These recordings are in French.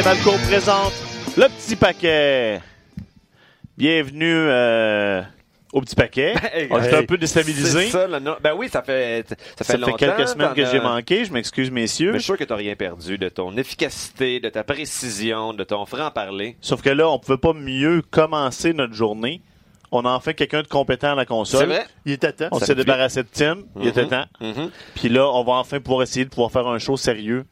Valco présente le petit paquet. Bienvenue euh, au petit paquet. On est un peu déstabilisé. Ça, là, non. Ben oui, ça fait, ça fait Ça fait longtemps. quelques semaines que j'ai manqué. Je m'excuse, messieurs. Mais je suis sûr que t'as rien perdu de ton efficacité, de ta précision, de ton franc-parler. Sauf que là, on pouvait pas mieux commencer notre journée. On a enfin quelqu'un de compétent à la console. C'est vrai? Il était temps. On s'est débarrassé de Tim. Il était temps. Mhm. Puis là, on va enfin pouvoir essayer de pouvoir faire un show sérieux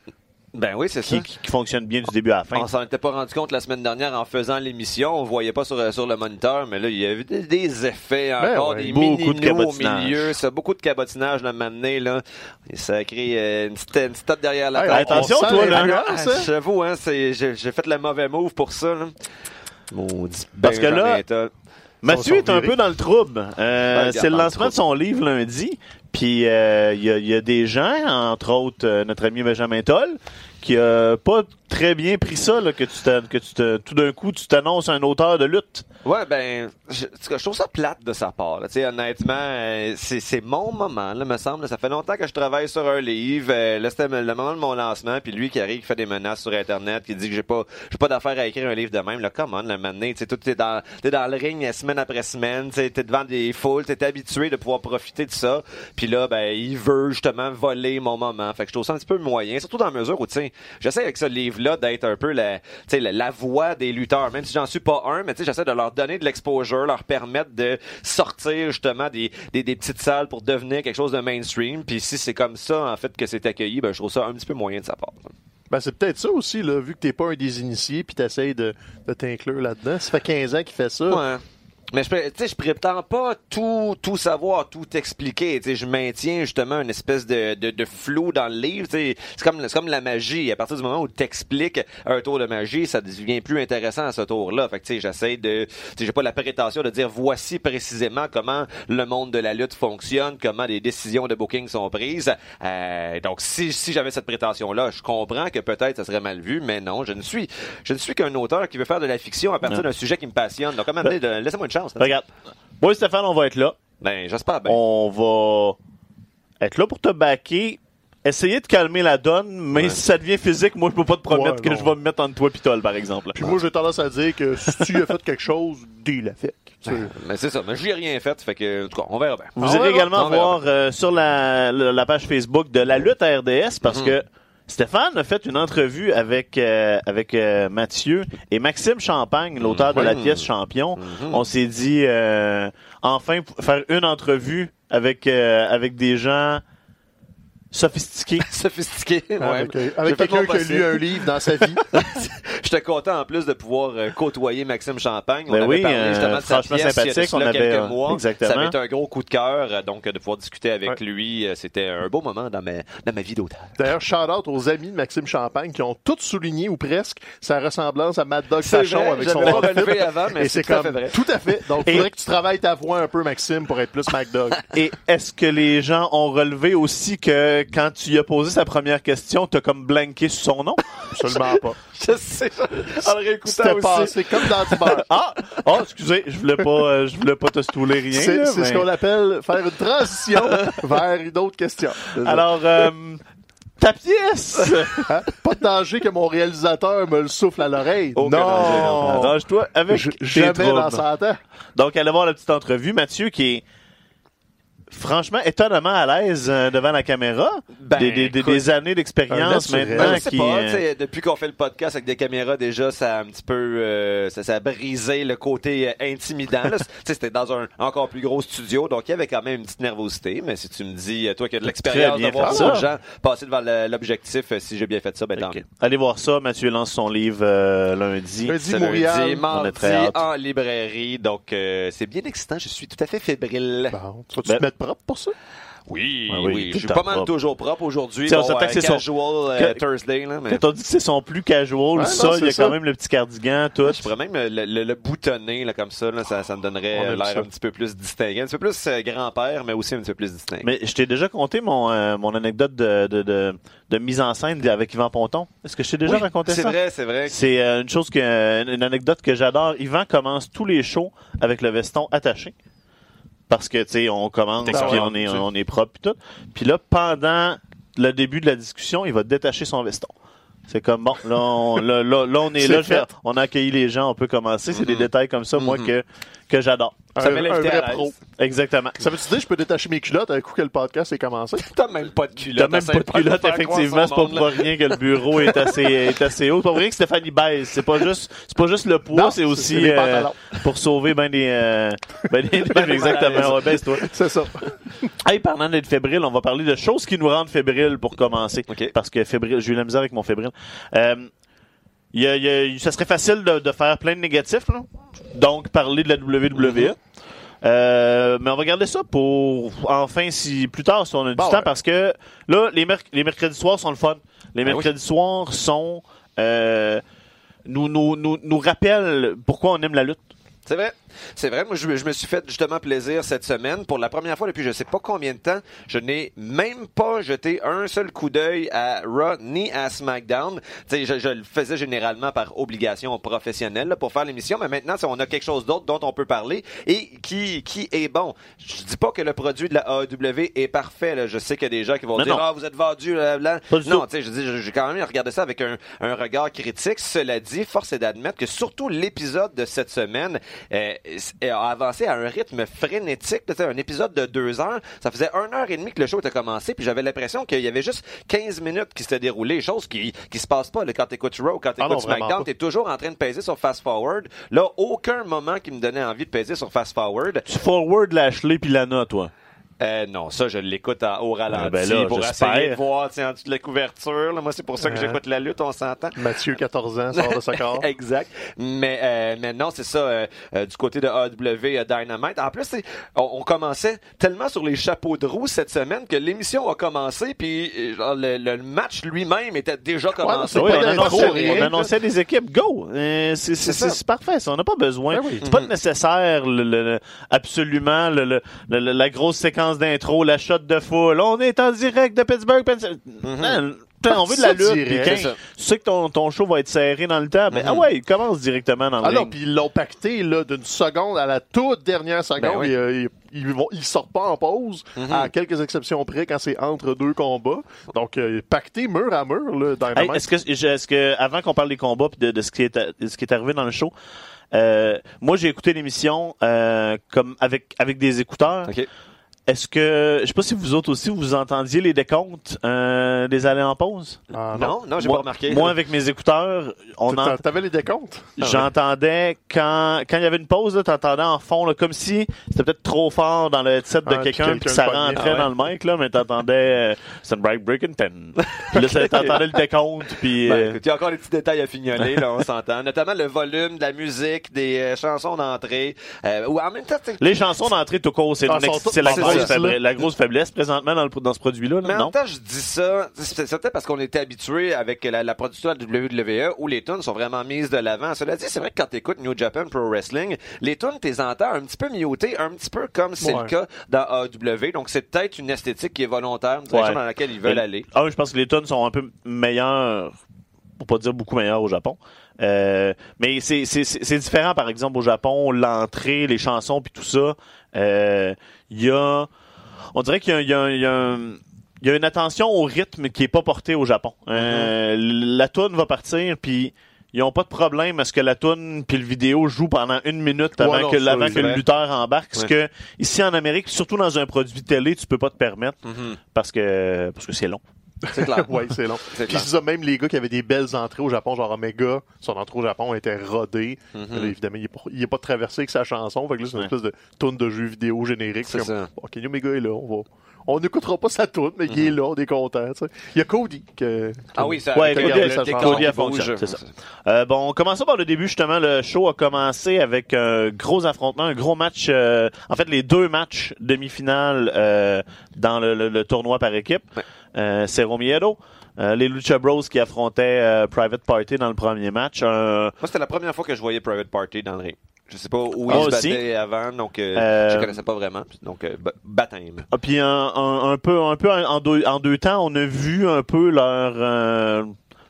Ben oui, c'est ça. qui, qui- qui fonctionne bien du début à la fin. On s'en était pas rendu compte la semaine dernière en faisant l'émission. On voyait pas sur, sur le moniteur, mais là, il y avait des, des effets, Ben encore ouais, des beaucoup mini de au milieu. Ça, beaucoup de cabotinage le matin, là. Et ça a créé euh, une, petite, une petite tête derrière la Hey, tête. attention, toi, là. hein? J'avoue, hein, j'ai, fait le mauvais move pour ça, là. Maudit Parce que là. Mathieu est un peu dans le trouble. Euh, Ouais, c'est le lancement de son livre lundi. Puis euh, il y, a- il y a des gens, entre autres euh, notre ami Benjamin Toll, qui a pas très bien pris ça là, que tu que tu te, tout d'un coup tu t'annonces un auteur de lutte. Ouais, ben, je, je trouve ça plate de sa part. là. Tu honnêtement, euh, c'est, mon moment, là, me semble. Ça fait longtemps que je travaille sur un livre. Euh, là, c'était le moment de mon lancement. Puis lui qui arrive, qui fait des menaces sur Internet, qui dit que j'ai pas, j'ai pas d'affaire à écrire un livre de même. Là, comment, le donné, tu t'es dans, t'es dans le ring euh, semaine après semaine. Tu t'es devant des foules. T'es habitué de pouvoir profiter de ça. Puis là, ben, il veut justement voler mon moment. Fait que je trouve ça un petit peu moyen. Surtout dans la mesure où, tu sais, j'essaie avec ce livre-là d'être un peu la, la, la voix des lutteurs. Même si j'en suis pas un, mais j'essaie de leur donner de l'exposure, leur permettre de sortir justement des, des, des petites salles pour devenir quelque chose de mainstream. Puis si c'est comme ça, en fait, que c'est accueilli, ben, je trouve ça un petit peu moyen de sa part. Ben, c'est peut-être ça aussi, là, vu que t'es pas un des initiés puis t'essayes de, de t'inclure là-dedans. Ça fait 15 ans qu'il fait ça. Ouais. Mais je, je prétends pas tout, tout savoir, tout expliquer. Je maintiens justement une espèce de, de, de flou dans le livre. C'est comme, comme la magie. À partir du moment où tu expliques un tour de magie, ça devient plus intéressant à ce tour-là. Fait que j'essaie de... J'ai pas la prétention de dire voici précisément comment le monde de la lutte fonctionne, comment les décisions de booking sont prises. Euh, donc, si, si j'avais cette prétention-là, je comprends que peut-être ça serait mal vu, mais non, je ne suis, je ne suis qu'un auteur qui veut faire de la fiction à partir d'un sujet qui me passionne. Donc, de- laissez-moi une chance. Là. Regarde. Moi et Stéphane, on va être là. Ben, j'espère bien. On va être là pour te backer. Essayer de calmer la donne, mais Ouais. si ça devient physique, moi je peux pas te promettre Ouais, que non. je vais me mettre entre toi et par exemple. Puis moi, j'ai tendance à dire que si tu as fait quelque chose, fait. Tu sais. Mais c'est ça. Mais je lui ai rien fait. Fait que, en tout cas, on verra bien. Vous Ah irez également on voir euh, sur la, la, la page Facebook de la lutte à RDS parce Mhm. que Stéphane a fait une entrevue avec euh, avec euh, Mathieu et Maxime Champagne, l'auteur de la pièce Champion. Mhm. On s'est dit euh, enfin faire une entrevue avec euh, avec des gens sophistiqués. Sophistiqué. Ouais. Avec, euh, avec quelqu'un qui a lu un livre dans sa vie. J'étais content en plus de pouvoir euh, côtoyer Maxime Champagne. On Ben avait oui, parlé euh, justement de sa pièce il y a On avait, quelques euh, mois. exactement. Ça avait été un gros coup de cœur. Donc, de pouvoir discuter avec Ouais. lui, c'était un beau moment dans ma, dans ma vie d'auteur. D'ailleurs, shout-out aux amis de Maxime Champagne qui ont tous souligné, ou presque, sa ressemblance à Mad Dog Sachon vrai, avec son outfit. relevé avant, mais Et c'est c'est tout à comme fait vrai. tout à fait. Donc, il faudrait que tu travailles ta voix un peu, Maxime, pour être plus MacDog. Et est-ce que les gens ont relevé aussi que quand tu lui as posé sa première question, t'as comme blanqué sur son nom? Absolument pas. Je sais. En le réécoutant C'était aussi. passé comme dans du beurre. Ah! Oh, excusez, je voulais pas, euh, je voulais pas te stouler rien. C'est c'est mais- ce qu'on appelle faire une transition vers une autre question. Alors, euh, ta pièce! Hein? Pas de danger que mon réalisateur me le souffle à l'oreille. Non. Arrange-toi avec J- tes Jamais troubles. dans 100 ans. Donc, allez voir la petite entrevue. Mathieu qui est franchement étonnamment à l'aise euh, devant la caméra. Ben, des, des- des- écoute, des années d'expérience maintenant Ben, je sais qui... pas, euh, tu sais, depuis qu'on fait le podcast avec des caméras, déjà, ça a un petit peu, euh, ça, ça a brisé le côté euh, intimidant. là. Tu sais, C'était dans un encore plus gros studio, donc il y avait quand même une petite nervosité. Mais si tu me dis, toi qui as de l'expérience de ça. gens passer devant l'objectif, si j'ai bien fait ça, ben tant ok. mieux. Allez voir ça. Mathieu lance son livre euh, lundi. Lundi, Montréal. lundi, on est mardi, très hâte. en librairie, donc euh, c'est bien excitant. Je suis tout à fait fébrile. Bon, tu vas-tu Ben- te propre pour ça? Oui, Ah oui, je suis pas mal propre. toujours propre aujourd'hui. Bon, euh, c'est son- casual euh, Thursday, là, mais... Quand on dit que c'est son plus casual, Ouais, ça, non, il y a c'est quand même le petit cardigan, tout. Je pourrais même le, le- le boutonner là, comme ça, là, ça, ça me donnerait On euh, l'air un petit peu plus distingué. Un petit peu plus euh, grand-père, mais aussi un petit peu plus distingué. Mais je t'ai déjà conté mon, euh, mon anecdote de, de, de, de mise en scène avec Yvan Ponton. Est-ce que je t'ai déjà Oui, raconté c'est ça? vrai, c'est vrai. C'est euh, une chose que, une anecdote que j'adore. Yvan commence tous les shows avec le veston attaché. Parce que, tu sais, on commence, puis on est, on propre, puis tout. Puis là, pendant le début de la discussion, il va détacher son veston. C'est comme bon, là on, là, là, là, on est, là, fait. on a accueilli les gens, on peut commencer. C'est des détails comme ça, moi, Mhm. que, que j'adore. Ça un, un vrai pro. Exactement. Ça veut-tu dire que je peux détacher mes culottes à coup que le podcast est commencé? T'as même pas de culotte. T'as même pas de faire culotte, croire effectivement. C'est pas pour rien que le bureau est assez, est assez haut. C'est pas pour rien que Stéphanie baisse. C'est pas juste, c'est pas juste le poids, c'est aussi les euh, pour sauver ben des, euh, ben des, des exactement. Ouais, baisse-toi. C'est ça. Hey, parlant d'être fébrile, on va parler de choses qui nous rendent fébriles pour commencer. Parce que fébrile, j'ai eu la misère avec mon fébrile. Euh, y a- il y a- ça serait facile de, de faire plein de négatifs, là. donc parler de la WWE. Mm-hmm. Euh, mais on va garder ça pour enfin si plus tard si on a du Bon, temps ouais. parce que là les, merc- les mercredis soirs sont le fun. Les Ben oui. mercredis soirs sont euh, nous, nous, nous, nous rappellent pourquoi on aime la lutte. C'est vrai. C'est vrai. Moi, je, je me suis fait justement plaisir cette semaine. Pour la première fois depuis je sais pas combien de temps, je n'ai même pas jeté un seul coup d'œil à Raw ni à SmackDown. Je, je le faisais généralement par obligation professionnelle là, pour faire l'émission, mais maintenant, on a quelque chose d'autre dont on peut parler et qui, qui est bon. Je dis pas que le produit de la AEW est parfait. Là. Je sais qu'il y a des gens qui vont Non, dire. Ah, vous êtes vendu. Là, là. Non, tu sais, je dis, j'ai quand même regardé ça avec un, un regard critique. Cela dit, force est d'admettre que surtout l'épisode de cette semaine euh, a avancé à un rythme frénétique. Tu sais, un épisode de deux heures, ça faisait une heure et demie que le show était commencé, puis j'avais l'impression qu'il y avait juste 15 minutes qui s'étaient déroulées, chose qui qui se passe pas. Là, quand t'écoutes Raw, quand Ah t'écoutes vraiment SmackDown, t'es toujours en train de peser sur Fast Forward. Là, aucun moment qui me donnait envie de peser sur Fast Forward. Tu forward Lashley puis Lana, toi. Euh, non, ça, je l'écoute au ralenti Ah, ben là, pour essayer de voir tu sais, en dessous de la couverture. là. Moi, c'est pour ça que Euh. j'écoute la lutte, on s'entend. Mathieu, 14 ans, sort de ce corps. exact. Mais, euh, mais non, c'est ça, euh, euh, du côté de AW euh, Dynamite. En plus, c'est- on, on commençait tellement sur les chapeaux de roue cette semaine que l'émission a commencé, puis genre, le, le match lui-même était déjà commencé. c'est Oui, on, annonçait, rien, on là. annonçait des équipes. Go! Euh, c'est parfait, ça. On n'a pas besoin. Ben oui. C'est pas nécessaire, le, le- le- absolument, le, le- le- la grosse séquence d'intro, la shot de foule. On est en direct de Pittsburgh, Pennsylvanie. Man, putain, on veut de la lutte. direct. quand tu sais que ton, ton show va être serré dans le temps. Mais Mhm. ah ouais, il commence directement dans le Alors, ring. puis ils l'ont pacté d'une seconde à la toute dernière seconde. Ben oui. et, euh, ils, ils vont, ils sortent pas en pause, Mhm. à quelques exceptions près, quand c'est entre deux combats. Donc, euh, pacté mur à mur, Hey, est-ce que, est-ce que, avant qu'on parle des combats pis de, de ce qui est, de ce qui est arrivé dans le show, euh, moi j'ai écouté l'émission comme avec avec des écouteurs. Est-ce que je sais pas si vous autres aussi vous entendiez les décomptes euh, des allées en pause? Ah, Non, non, j'ai pas remarqué. Moi avec mes écouteurs, on en, T'avais les décomptes? j'entendais quand quand il y avait une pause là, t'entendais en fond là, comme si c'était peut-être trop fort dans le headset de Ah, puis quelqu'un puis ça rentrait Ah ouais. dans le mic là, mais t'entendais euh, c'est break breaking ten. Puis là t'entendais le décompte puis Ben, euh, écoute, il y a encore des petits détails à fignoler, là, on s'entend. Notamment le volume de la musique, des euh, chansons d'entrée. Euh, ou en même temps, tu sais, Les chansons d'entrée tout court, c'est Ah, c'est la, grosse là. faiblesse- la grosse faiblesse présentement dans, le, dans ce produit-là. là, Mais en non? même temps, je dis ça, c'est peut-être parce qu'on était habitué avec la, la production de la WWE où les tunes sont vraiment mises de l'avant. Cela dit, c'est vrai que quand t'écoutes New Japan Pro Wrestling, les tunes, t'es entends un petit peu mutées, un petit peu comme c'est Ouais. le cas dans AW. Donc, c'est peut-être une esthétique qui est volontaire, une direction Ouais. dans laquelle ils veulent Mais- aller. Ah, je pense que les tonnes sont un peu meilleures, pour pas dire beaucoup meilleures au Japon. Euh, mais c'est c'est- c'est- c'est différent, par exemple, au Japon, l'entrée, les chansons, puis tout ça. euh, Il y a... On dirait qu'il y a, il y a- il y a un- il y a une attention au rythme qui est pas portée au Japon. Euh, La tune va partir, puis ils ont pas de problème à ce que la tune puis le vidéo joue pendant une minute avant Ouais, non, que, ça, avant c'est que le lutteur embarque. Ce Ouais. que ici en Amérique, surtout dans un produit télé, tu peux pas te permettre parce que parce que c'est long. C'est clair. oui, c'est long. C'est Puis clair. c'est ça, même les gars qui avaient des belles entrées au Japon, genre Omega, son entrée au Japon était rodée. Mhm. Là, évidemment, il est, pas, il est pas traversé avec sa chanson. Fait que là, c'est une Ouais. espèce de tune de jeu vidéo générique. C'est Comme, ça. Bon, Kenny Omega est là, on va... On n'écoutera pas sa tune, mais il est là, on est content. tu sais. Il y a Cody. Que, Ah oui, ça Ouais, Cody, fonctionne, c'est ça. Euh, bon, on commence par le début justement. Le show a commencé avec un gros affrontement, un gros match. euh, en fait, les deux matchs demi-finales euh, dans le, le- le tournoi par équipe. Ouais. Euh, Cero Miedo, euh, les Lucha Bros qui affrontaient euh, Private Party dans le premier match. Moi, c'était la première fois que je voyais Private Party dans le ring. Je sais pas où Ah, ils se battaient avant, donc euh, Euh, je connaissais pas vraiment. Donc, ba- baptême. Ah, puis un, un, un peu, un peu en deux, en deux temps, on a vu un peu leur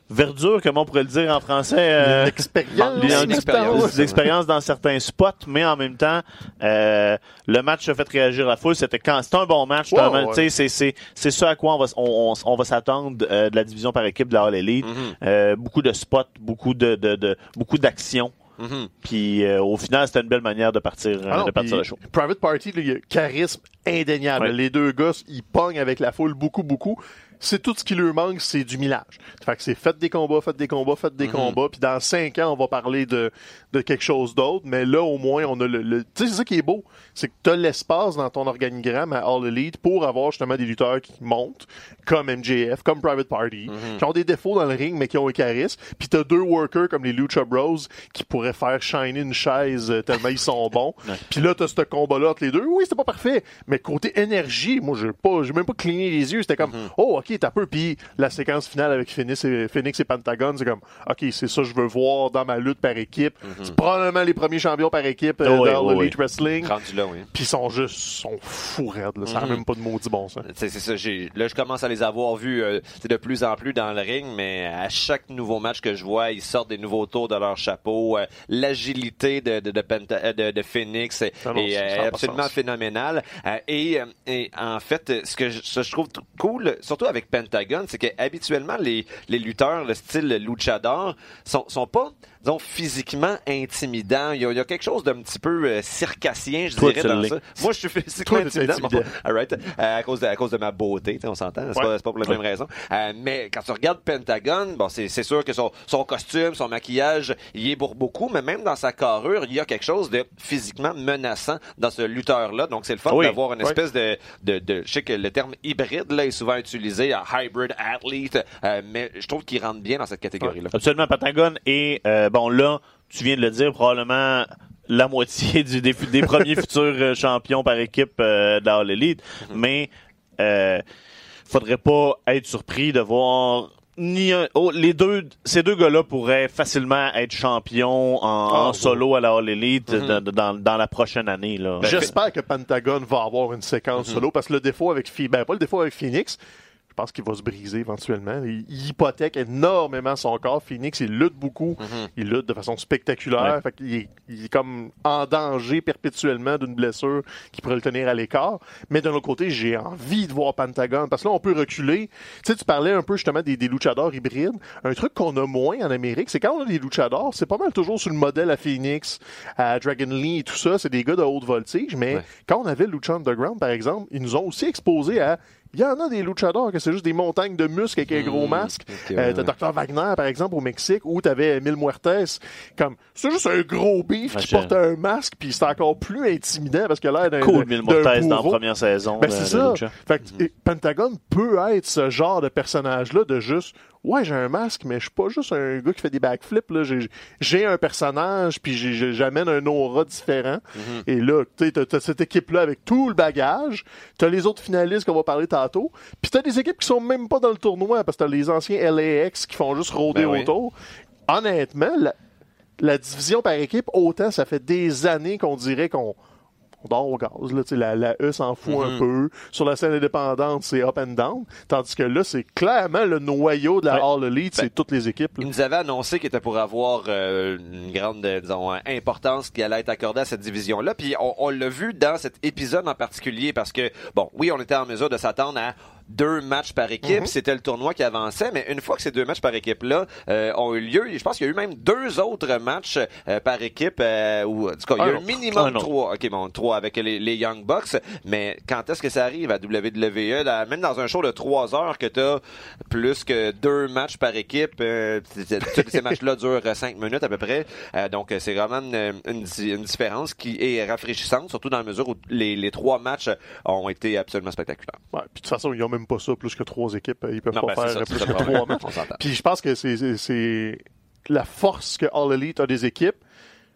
verdure, comment on pourrait le dire en français? euh, L'expérience. L'expérience. dans certains spots, mais en même temps, euh, le match a fait réagir la foule. C'était quand c'était un bon match. Ouais. C'est c'est c'est ce à quoi on va s- on, on, on va s'attendre euh, de la division par équipe de la All Elite. Euh, beaucoup de spots, beaucoup de, de, de beaucoup d'actions. Mhm. Puis euh, au final, c'était une belle manière de partir Ah non, de partir le show. Private Party, là, il y a charisme indéniable. Ouais. Les deux gars, ils pognent avec la foule beaucoup, beaucoup. C'est tout ce qui leur manque, c'est du millage. Fait que c'est faites des combats, faites des combats, faites des combats. Puis dans cinq ans, on va parler de, de quelque chose d'autre. Mais là, au moins, on a le. le- tu sais, c'est ça qui est beau. C'est que tu as l'espace dans ton organigramme à All Elite pour avoir justement des lutteurs qui montent, comme MJF, comme Private Party, qui ont des défauts dans le ring, mais qui ont un charisme. Puis tu as deux workers comme les Lucha Bros qui pourraient faire shiner une chaise euh, tellement ils sont bons. Puis là, tu as ce combat-là entre les deux. Oui, c'était pas parfait. Mais côté énergie, moi, j'ai pas, j'ai même pas cligné les yeux. C'était comme, oh, ok, t'as peu. Puis la séquence finale avec Phoenix et, Phoenix et Pentagon, c'est comme, ok, c'est ça que je veux voir dans ma lutte par équipe. C'est probablement les premiers champions par équipe euh, Oh dans le. Elite Wrestling. Puis ils sont juste, sont fous raides, là. Ça a même pas de maudit bon sens. C'est ça, j'ai, là, je commence à les avoir vus euh, de plus en plus dans le ring, mais à chaque nouveau match que je vois, ils sortent des nouveaux tours de leur chapeau. euh, l'agilité de, de, de, Penta- euh, de, de Phoenix est, Ah est, euh, absolument phénoménale. Et, et en fait, ce que je, ce que je trouve cool, surtout avec Pentagon, c'est que habituellement, les, les lutteurs, le style luchador, sont, sont pas, disons, physiquement intimidants. Il y a, il y a quelque chose d'un petit peu euh, circassien, je Toi, dirais, dans ça. Moi, je suis physiquement Toi, intimidant. intimidant. All right. Euh, à cause de, à cause de ma beauté, on s'entend. C'est Ouais. pas, pas pour la même raison. Euh, mais quand tu regardes Pentagon, bon, c'est, sûr que son, son costume, son maquillage, il est pour beaucoup, mais même dans sa carrure, il y a quelque chose de physiquement menaçant dans ce lutteur-là. Donc, c'est le fun Oui. d'avoir une espèce de, de, de, je sais que le terme hybride, là, est souvent utilisé, un hybrid athlete, euh, mais je trouve qu'il rentre bien dans cette catégorie-là. Absolument, Pentagon. Et euh, bon, là, tu viens de le dire, probablement la moitié du, des, des premiers futurs euh, champions par équipe euh, dans l'élite. Mais euh, faudrait pas être surpris de voir ni un- oh, les deux ces deux gars-là pourraient facilement être champions en, Ah, en solo à la All Elite dans, dans, dans la prochaine année là. J'espère que Pentagon va avoir une séquence solo parce que le défaut avec Phoenix, ben pas le défaut avec Phoenix, pense qu'il va se briser éventuellement. Il, il hypothèque énormément son corps. Phoenix, il lutte beaucoup. Il lutte de façon spectaculaire. Ouais. Fait qu'il est, il est comme en danger perpétuellement d'une blessure qui pourrait le tenir à l'écart. Mais d'un autre côté, j'ai envie de voir Pentagon parce que là, on peut reculer. Tu sais, tu parlais un peu justement des, des luchadors hybrides. Un truc qu'on a moins en Amérique, c'est quand on a des luchadors, c'est pas mal toujours sur le modèle à Phoenix, à Dragon Lee et tout ça. C'est des gars de haute voltige. Mais Ouais. quand on avait Lucha Underground, par exemple, ils nous ont aussi exposé à il y en a des luchadors que c'est juste des montagnes de muscles avec un gros masque. ok, ouais, Euh, t'as. Dr. Wagner, par exemple, au Mexique, où t'avais Mil Muertes. Comme, c'est juste un gros beef Ouais, qui porte un masque, puis c'est encore plus intimidant parce a l'air d'un cool Mil Mortez dans la première saison Ben, c'est de ça. Fait que, et Pentagon peut être ce genre de personnage-là de juste, ouais, j'ai un masque, mais je suis pas juste un gars qui fait des backflips, là. J'ai, j'ai un personnage, puis j'ai- j'amène un aura différent. Et là, tu sais, t'as, t'as cette équipe-là avec tout le bagage. T'as les autres finalistes qu'on va parler tantôt. Puis t'as des équipes qui sont même pas dans le tournoi, parce que t'as les anciens LAX qui font juste rôder Ben oui. autour. Honnêtement, la, la division par équipe, autant ça fait des années qu'on dirait qu'on on dort au gaz. Là, la, la E s'en fout un peu. Sur la scène indépendante, c'est up and down. Tandis que là, c'est clairement le noyau de la Ouais. All Elite, c'est toutes les équipes. là. Il nous avait annoncé qu'il était pour avoir euh, une grande euh, disons, importance qui allait être accordée à cette division-là. Puis on, on l'a vu dans cet épisode en particulier parce que, bon, oui, on était en mesure de s'attendre à deux matchs par équipe. C'était le tournoi qui avançait, mais une fois que ces deux matchs par équipe-là euh, ont eu lieu, je pense qu'il y a eu même deux autres matchs euh, par équipe, euh, ou en tout cas, il y a Un eu minimum autre. trois. Ok, bon, trois avec les, les Young Bucks, mais quand est-ce que ça arrive à WWE, là, même dans un show de trois heures que t'as plus que deux matchs par équipe, euh, tous ces matchs-là durent cinq minutes à peu près, Euh, donc c'est vraiment une, une di- une différence qui est rafraîchissante, surtout dans la mesure où les, les trois matchs ont été absolument spectaculaires. Ouais, puis de toute façon, ils même pas ça, plus que trois équipes. Ils peuvent Non, pas ben, faire ça, plus que trois matchs. Puis je pense que c'est- la force que All Elite a des équipes.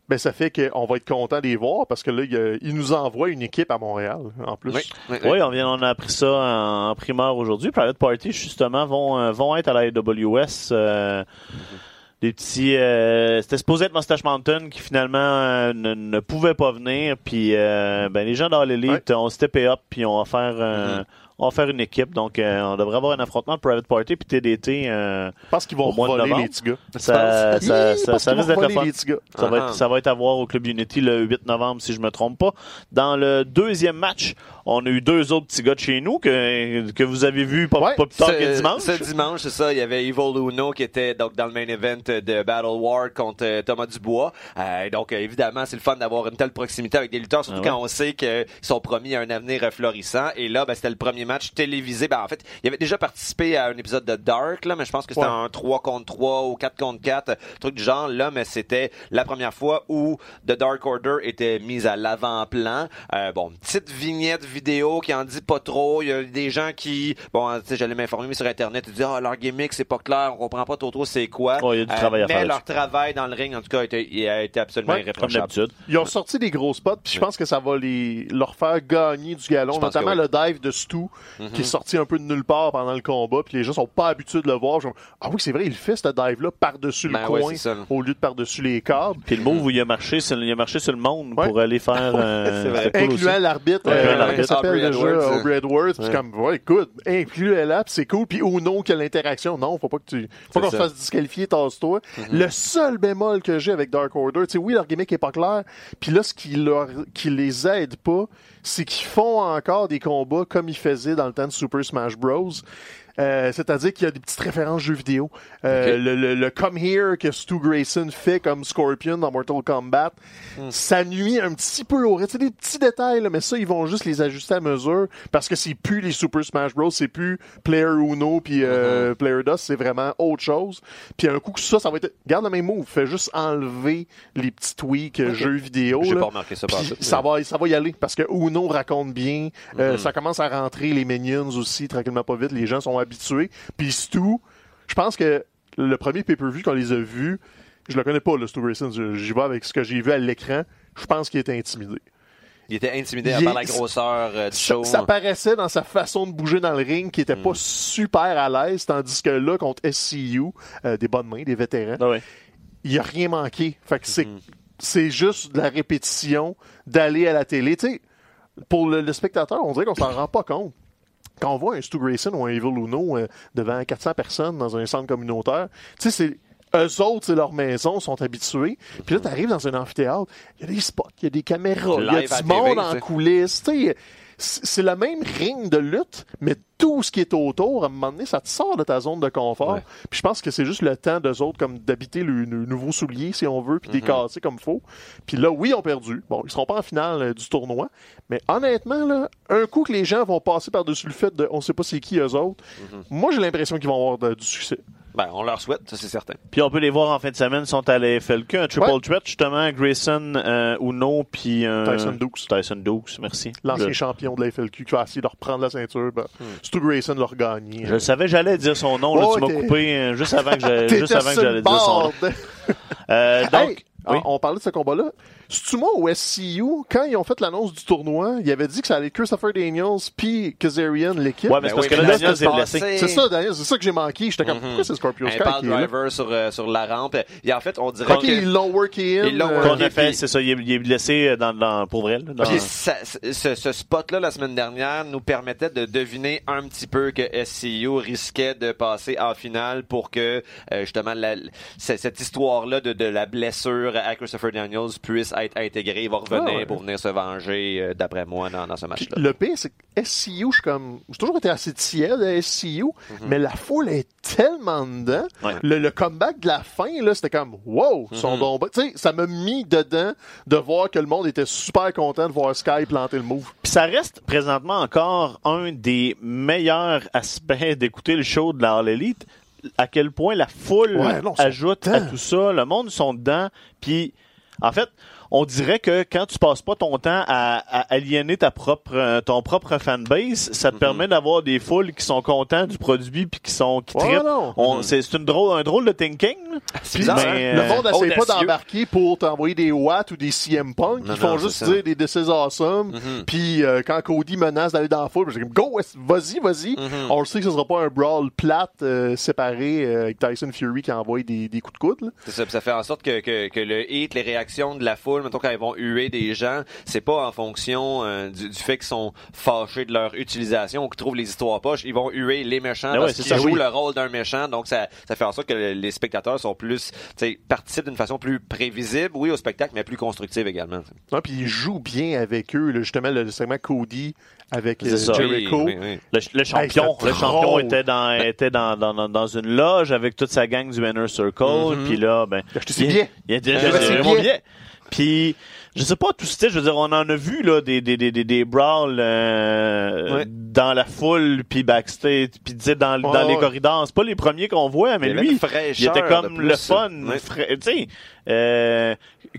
Ben, ça fait qu'on va être content de les voir parce que là, il, y a- il nous envoie une équipe à Montréal, en plus. Oui, oui, oui. Oui, on vient, on a appris ça en, en primeur aujourd'hui. Private Party, justement, vont, euh, vont être à la AWS. euh, Des petits. euh, C'était supposé être Mustache Mountain qui finalement euh, ne, ne pouvait pas venir. Puis euh, ben, les gens dans l'élite ont steppé up puis on va faire. euh, on va faire une équipe. Donc, euh, on devrait avoir un affrontement Private Party puis TDT. Euh, Je pense qu'ils vont de voler les petits gars. ça, ça, ça, risque d'être le fun. Ça va, Ah. être, ça va être à voir au Club Unity le 8 novembre, si je me trompe pas. Dans le deuxième match, on a eu deux autres petits gars de chez nous que, que vous avez vus pas, Ouais. pas plus tard que dimanche. Ce dimanche, c'est ça. Il y avait Evil Uno qui était donc dans le main event de Battle War contre euh, Thomas Dubois. Euh, donc, euh, évidemment, c'est le fun d'avoir une telle proximité avec des lutteurs, surtout Ah ouais. quand on sait qu'ils sont promis à un avenir florissant. Et là, ben, c'était le premier match télévisé. Ben, en fait, il avait déjà participé à un épisode de Dark, là, mais je pense que c'était Ouais. un 3 contre 3 ou 4 contre 4, truc du genre. Là, mais c'était la première fois où The Dark Order était mise à l'avant-plan. Euh, bon, petite vignette vidéo qui en dit pas trop. Il y a des gens qui, bon, tu sais, j'allais m'informer sur Internet, ils disent, ah, leur gimmick, c'est pas clair, on comprend pas trop trop c'est quoi. Oh, il y a du travail à mais faire leur travail dans le ring, en tout cas, a été, il a été absolument Ouais, Comme irréprochable. d'habitude. Ils ont sorti des gros spots, puis je pense que ça va les, leur faire gagner du galon, notamment le dive de Stu, qui est sorti un peu de nulle part pendant le combat, puis les gens sont pas habitués de le voir. Genre, ah oui, c'est vrai, il fait ce dive-là par-dessus Ben le ouais, coin, au lieu de par-dessus les câbles. Puis le move où il a marché, c'est- il a marché sur le monde Ouais. pour aller faire. euh, c'est vrai. cool incluant l'arbitre, euh, s'appelle déjà Edwards. Aubrey Edwards, puis comme, ouais, écoute, inclus là, puis c'est cool, puis Uno qui a l'interaction, non, faut pas que tu, faut qu'on se fasse disqualifier, tasse-toi. Le seul bémol que j'ai avec Dark Order, tu sais, oui, leur gimmick est pas clair, puis là, ce qui leur, qui les aide pas, c'est qu'ils font encore des combats comme ils faisaient dans le temps de Super Smash Bros. Euh, c'est-à-dire qu'il y a des petites références jeux vidéo. Euh, le, le, le Come Here que Stu Grayson fait comme Scorpion dans Mortal Kombat, ça nuit un petit peu au rythme. C'est des petits détails, là, mais ça, ils vont juste les ajuster à mesure parce que c'est plus les Super Smash Bros, c'est plus Player Uno puis euh, Player Dust, c'est vraiment autre chose. Puis un coup que ça, ça va être... Garde le même move, fais juste enlever les petits tweaks jeux vidéo. J'ai pas remarqué ça par ça va, ça va y aller parce que Uno raconte bien. Euh, Ça commence à rentrer les minions aussi tranquillement pas vite. Les gens sont habitués. Puis Stu, je pense que le premier pay-per-view qu'on les a vus, je le connais pas le Stu Grayson. J'y vais avec ce que j'ai vu à l'écran. Je pense qu'il était intimidé. Il était intimidé Il par la grosseur euh, du Ça, show. ça paraissait dans sa façon de bouger dans le ring qui était Mm. pas super à l'aise, tandis que là, contre SCU, euh, des bonnes mains, des vétérans, Ah ouais. il a rien manqué. Fait que c'est c'est juste de la répétition d'aller à la télé. Tu sais, pour le, le spectateur, on dirait qu'on s'en rend pas compte. Quand on voit un Stu Grayson ou un Evil Uno euh, devant 400 personnes dans un centre communautaire, tu sais, c'est eux autres, c'est leur maison, sont habitués. Puis là, t'arrives dans un amphithéâtre, il y a des spots, il y a des caméras, il y a du monde tu en sais. coulisses. C'est le même ring de lutte, mais tout ce qui est autour, à un moment donné, ça te sort de ta zone de confort. Ouais. Puis je pense que c'est juste le temps d'eux autres comme d'habiter le, le nouveau soulier, si on veut, puis des casser comme faut. Puis là, oui, ils ont perdu. Bon, ils seront pas en finale euh, du tournoi. Mais honnêtement, là, un coup que les gens vont passer par-dessus le fait de on sait pas c'est qui eux autres, Mhm. moi j'ai l'impression qu'ils vont avoir de- du succès. Ben, on leur souhaite, ça c'est certain. Puis on peut les voir en fin de semaine, ils sont à la FLQ, un triple Ouais. threat justement, Grayson, euh, Uno, puis euh, Tyson Dukes. Tyson Dukes, merci. L'ancien Je, champion de la FLQ qui va essayer de reprendre la ceinture. Ben, Stu Grayson l'a regagné. je savais j'allais dire son nom, là, Oh, tu m'as t'es- coupé euh, juste avant que j'allais dire son nom. Euh, donc, Hey, oui. on, on parlait de ce combat-là. C'est-tu moi ou SCU, quand ils ont fait l'annonce du tournoi, ils avaient dit que ça allait être Christopher Daniels puis Kazarian, l'équipe. Ouais, mais c'est Ben parce oui, que là, mais là, Daniel c'est s'est blessé. C'est ça, Daniel, c'est ça que j'ai manqué. J'étais comme, pourquoi c'est Scorpio Un Sky qui est là? driver sur, euh, sur la rampe. Et en fait, on dirait Ok, que... ils l'ont worké in. Ils l'ont euh, Qu'on worké. a fait, c'est ça, il est, il est blessé dans, dans, pour vrai. là, dans- Puis ça- ce, ce spot-là, la semaine dernière, nous permettait de deviner un petit peu que SCU risquait de passer en finale pour que, euh, justement, la- cette histoire-là de, de la blessure à Christopher Daniels puisse être intégrée. Il va revenir Ah ouais. pour venir se venger, euh, d'après moi, dans, dans ce match-là. le pire, c'est que SCU, je suis comme. J'ai toujours été assez tiède à SCU, mais la foule est tellement dedans. Ouais. Le, le comeback de la fin, là, c'était comme wow, son bon Tu sais, ça m'a mis dedans de voir que le monde était super content de voir Sky planter le move. Puis ça reste présentement encore un des meilleurs aspects d'écouter le show de la All Elite. À quel point la foule Ouais, non, ajoute à tout ça. Le monde sont dedans. Puis, en fait, on dirait que quand tu passes pas ton temps à, à aliéner ta propre, euh, ton propre fanbase, ça te Mm-hmm. permet d'avoir des foules qui sont contents du produit puis qui sont qui Ouais. On- C'est une drôle, un drôle de thinking. Puis, bizarre, mais, hein? le euh, monde n'essaie pas audacieux. d'embarquer pour t'envoyer des watts ou des CM Punk. Non, Ils font non, juste dire des This is awesome. Mhm. Puis euh, quand Cody menace d'aller dans la foule, j'ai comme Go, vas-y, vas-y. Mhm. On le sait que ce sera pas un brawl plate euh, séparé euh, avec Tyson Fury qui envoie des, des coups de coude. là. C'est ça, ça fait en sorte que, que, que le hit, les réactions de la foule foule, mettons quand ils vont huer des gens, c'est pas en fonction euh, du, du fait qu'ils sont fâchés de leur utilisation ou qu'ils trouvent les histoires poches, ils vont huer les méchants ouais, parce qu'ils jouent oui. le rôle d'un méchant, donc ça, ça fait en sorte que le- les spectateurs sont plus, tu sais, participent d'une façon plus prévisible, oui, au spectacle, mais plus constructive également. Non, puis il joue bien avec eux, là, justement, le segment Cody avec euh. Jericho. Oui, oui, oui. Le, le champion, le champion était dans était dans, dans, dans, dans une loge avec toute sa gang du Inner Circle. Mhm. Puis là, ben, Il a acheté ses il- billets. Il a ses mon billet. Puis je sais pas tout ce je veux dire, on en a vu là des des des des, des brawls euh, Ouais. dans la foule puis backstage puis dans dans les corridors. C'est pas les premiers qu'on voit, mais lui, il était comme le fun. Ouais. Tu sais, euh,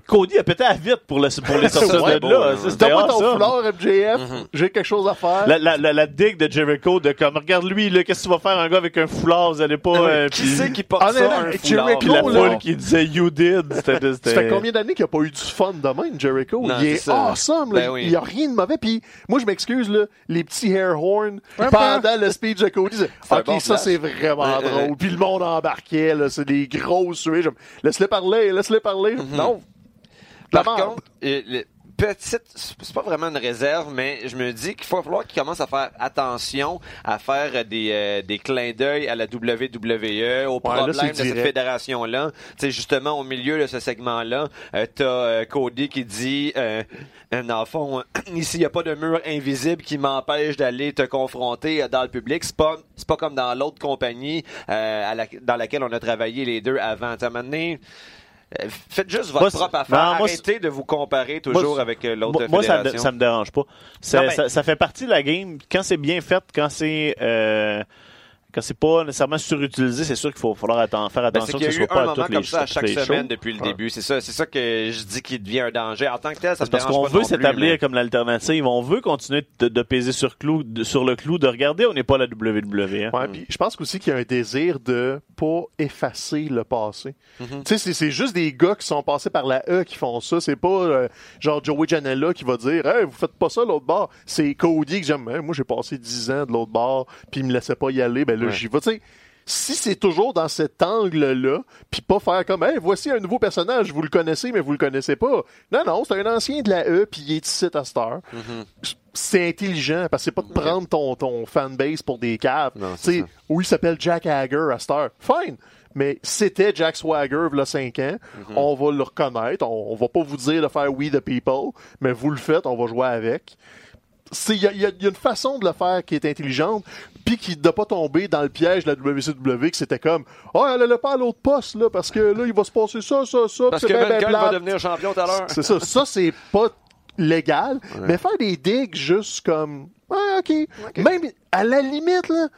Cody a pété à vite pour le pour les sortir Ouais, de là. Ça, C'était Donne-moi ton ça. foulard, MJF. Mhm. J'ai quelque chose à faire. La, la, la, la digue de Jericho de comme regarde lui là qu'est-ce que tu vas faire un gars avec un foulard vous allez pas euh, Qui c'est qui porte Ah, ça, non, un foulard? Jericho, puis la là. foule qui disait you did c'était Ça fait combien d'années qu'il n'y a pas eu du fun de même, Jericho? Non, il est c'est ça. awesome, là. Ben oui. Il n'y a rien de mauvais. Puis moi, je m'excuse, là, les petits hair horns pendant le speech de Cody. OK, bon ça, c'est vraiment Ouais, ouais, drôle. ouais. Puis le monde embarquait, là. C'est des grosses suées. J'aime, Laisse-les parler, laisse-les parler. Non. Par contre, euh, petite, c'est pas vraiment une réserve, mais je me dis qu'il va falloir qu'ils commencent à faire attention à faire euh, des, euh, des clins d'œil à la WWE, problèmes c'est de cette fédération-là. Tu sais, justement, au milieu de ce segment-là, euh, t'as euh, Cody qui dit, dans le fond, ici, il n'y a pas de mur invisible qui m'empêche d'aller te confronter dans le public. C'est pas, c'est pas comme dans l'autre compagnie euh, à la- dans laquelle on a travaillé les deux avant. Tu euh, Faites juste votre Moi, propre affaire. non, moi, Arrêtez de vous comparer toujours Moi, avec euh, l'autre moi, moi, ça, me- ça me dérange pas. Non, ça, ça fait partie de la game. Quand c'est bien fait, quand c'est euh, quand c'est pas nécessairement surutilisé, c'est sûr qu'il faut falloir atten- faire Ben, attention qu'il que y ce a eu soit pas un à moment toutes comme les, ça à chaque semaine shows. depuis le Ouais. début. C'est ça, c'est ça que je dis qui devient un danger. En tant que tel, ça me parce qu'on veut s'établir mais- comme l'alternative. On veut continuer de, de peser sur, clou, de- sur le clou, de regarder, on n'est pas la WWE. hein. Ouais, puis je pense aussi qu'il y a un désir de pas effacer le passé. Mhm. Tu sais, c'est- c'est juste des gars qui sont passés par la E qui font ça. C'est pas euh, genre Joey Janela qui va dire Hey, vous faites pas ça l'autre bord. C'est Cody que j'aime. Hey, moi, j'ai passé 10 ans de l'autre bord, puis il me laissait pas y aller. Ben là, Ouais. j'y vais. Tu sais, si c'est toujours dans cet angle-là, puis pas faire comme Hey, voici un nouveau personnage, vous le connaissez, mais vous le connaissez pas. Non, non, c'est un ancien de la E, puis il est ici à cette heure Mhm. c'est intelligent parce que c'est pas de prendre ton, ton fanbase pour des caves. Tu oui, il s'appelle Jack Hager à cette heure. Fine. Mais c'était Jack Swagger, il y a 5 ans. Mhm. On va le reconnaître. On, on va pas vous dire de faire We the People, mais vous le faites, on va jouer avec. C'est- Il y a, il y a- il y a une façon de le faire qui est intelligente, puis qui ne doit pas tomber dans le piège de la WCW, que c'était comme Oh, elle allait pas à l'autre poste, là, parce que là, il va se passer ça, ça, ça, Parce que ben, ben va devenir champion tout à l'heure. C'est ça. Ça, c'est pas légal. Mais faire des digues juste comme. Ouais, OK. Même à la limite, là,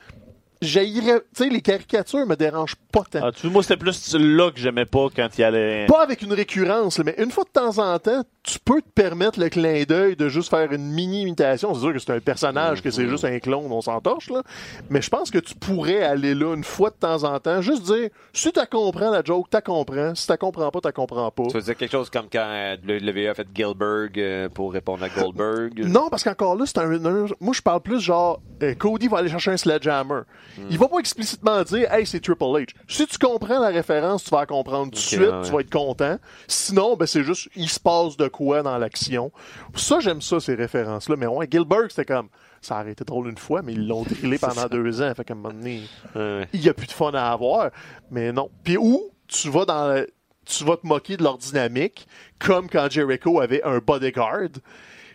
j'haïrais. Tu sais, les caricatures me dérangent pas tant. Ah, tu vois, moi, c'était plus là que j'aimais pas quand il allait. Pas avec une récurrence, mais une fois de temps en temps, tu peux te permettre le clin d'œil de juste faire une mini imitation. C'est sûr que c'est un personnage, que c'est juste un clone, on s'entorche, là. Mais je pense que tu pourrais aller là une fois de temps en temps, juste dire, si t'as comprends la joke, t'as comprends. Si t'as comprends pas, t'as comprends pas. Tu veux dire quelque chose comme quand euh, le WWE a fait Gilbert euh, pour répondre à Goldberg? Non, parce qu'encore là, c'est un, un- Moi, je parle plus genre. euh, Cody va aller chercher un sledgehammer. Il va pas explicitement dire, hey, c'est Triple H. Si tu comprends la référence, tu vas la comprendre tout de suite, ouais. tu vas être content. Sinon, ben, c'est juste, il se passe de quoi dans l'action. Ça, j'aime ça, ces références-là. Mais ouais, Gilbert, c'était comme. Ça a été drôle une fois, mais ils l'ont drillé pendant deux ans. Fait qu'à un moment donné, Ouais. il y a plus de fun à avoir. Mais non. Puis où tu vas dans le- tu vas te moquer de leur dynamique, comme quand Jericho avait un bodyguard.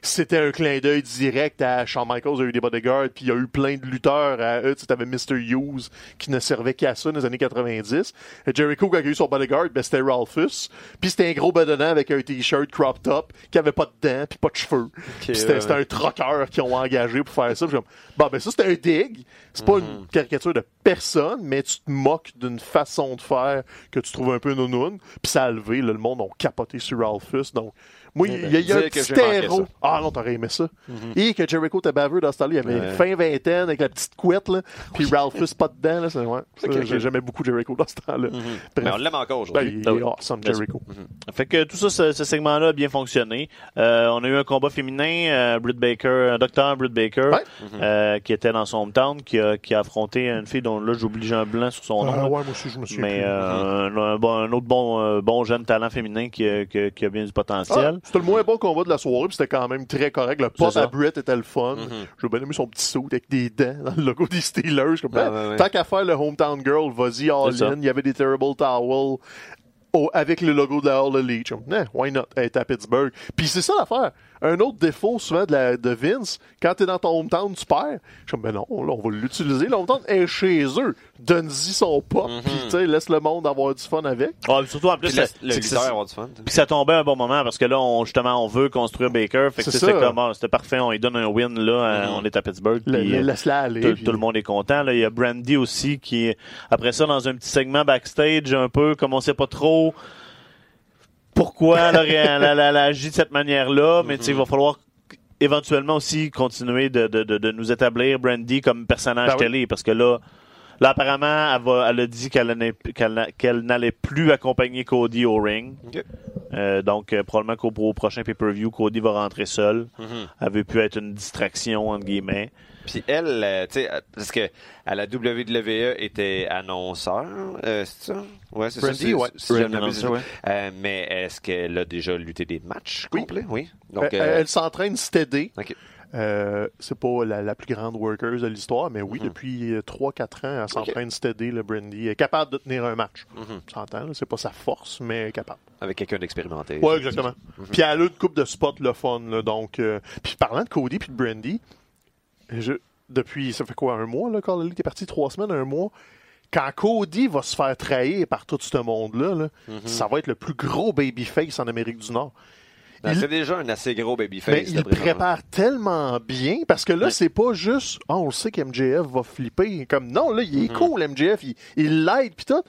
C'était un clin d'œil direct à Shawn Michaels a eu des bodyguards, puis il y a eu plein de lutteurs à eux. Tu sais, t'avais Mr. Hughes qui ne servait qu'à ça dans les années 90. Et Jericho, quand il a eu son bodyguard, ben, c'était Ralphus. Puis c'était un gros bedonnant avec un t-shirt crop top qui avait pas de dents puis pas de cheveux. Puis c'était ouais, c'était ouais. un troqueur qui ont engagé pour faire ça. Comme, bon, ben ça, c'était un dig. C'est pas une caricature de personne, mais tu te moques d'une façon de faire que tu trouves un peu nounoun. Puis ça a levé, là, le monde a capoté sur Ralphus. Donc, Moi, il y a, il y a un petit terreau. Ah non, t'aurais aimé ça. Et que Jericho était baveux dans ce temps-là. Il avait Ouais. fin vingtaine avec la petite couette, là. Puis Ralphus pas dedans, là. C'est, ouais. J'aimais beaucoup Jericho dans ce temps-là. Mais Bref. on l'aime encore Ben, aujourd'hui. il Ah est oui. awesome. Jericho. Fait que tout ça, ce, ce segment-là a bien fonctionné. Euh, on a eu un combat féminin, euh, Britt Baker, un docteur Britt Baker, Ouais. euh, qui était dans son hometown, qui a, qui a affronté une fille dont là j'oublie un blanc sur son nom. Ah, là. ouais, moi aussi, je me suis mais un, un bon- un autre bon, bon jeune talent féminin qui, a- qui, a- qui a bien du potentiel. C'était le moins bon combat de la soirée, puis c'était quand même très correct. Le pop à Brett était le fun. J'ai bien aimé son petit saut avec des dents dans le logo des Steelers. Comme, ben, ouais. Tant qu'à faire le Hometown Girl, vas-y all C'est ça. in. Il y avait des Terrible Towels avec le logo de la All Elite. Je suis comme, Nah, why not? Elle est à Pittsburgh. Puis c'est ça l'affaire. Un autre défaut souvent de, la, de Vince, quand t'es dans ton hometown, tu perds. Je suis comme, ben non, là, on va l'utiliser. Le hometown est chez eux. Donne-y son pop, puis tu sais, laisse le monde avoir du fun avec. Ah, puis surtout en plus, le c'est- avoir du fun. Puis ça tombait à un bon moment parce que là, on, justement, on veut construire Baker. Fait que C'est comme, ah, c'était parfait, on lui donne un win, là, euh, on est à Pittsburgh. Le- puis, le- euh, Laisse-la aller. tout, puis- tout le monde est content. Là. Il y a Brandy aussi qui, est- après ça, dans un petit segment backstage, un peu, comme on sait pas trop pourquoi elle, elle, elle- elle agit de cette manière-là, mais tu sais, il va falloir éventuellement aussi continuer de, de, de, de nous établir Brandy comme personnage Ben oui. télé, parce que là, là apparemment, elle, va, elle a dit qu'elle n'allait- plus accompagner Cody au ring. Euh, donc, euh, probablement qu'au au prochain pay-per-view, Cody va rentrer seul. Elle veut plus être une distraction, entre guillemets. Puis elle, euh, tu sais, euh, parce que à la WWE était annonceur, euh, c'est ça? Ouais, c'est ça. Brandy, c'est- ouais. si annonceur, ouais. Euh, mais est-ce qu'elle a déjà lutté des matchs Oui. complets? Oui. Donc, elle, euh, elle s'entraîne. Euh, c'est pas la, la plus grande worker de l'histoire, mais oui, depuis 3-4 ans, elle s'entraîne steady, le Brandy. Elle est capable de tenir un match. Mhm. Tu s'entend, là, c'est pas sa force, mais elle est capable. Avec quelqu'un d'expérimenté. Ouais, exactement. Mhm. Puis elle a une coupe de spots le fun, là, donc... euh, Puis parlant de Cody puis de Brandy, je, depuis, ça fait quoi, un mois, là, quand Elite est parti, trois semaines, un mois, quand Cody va se faire trahir par tout ce monde-là, là, Mhm. ça va être le plus gros babyface en Amérique du Nord. Ben, C'est déjà un assez gros babyface. Mais il prépare tellement bien parce que là, c'est pas juste Ah, on sait qu'MJF va flipper. Comme non, là, il est Mhm. cool, MJF, il- il l'aide pis tout.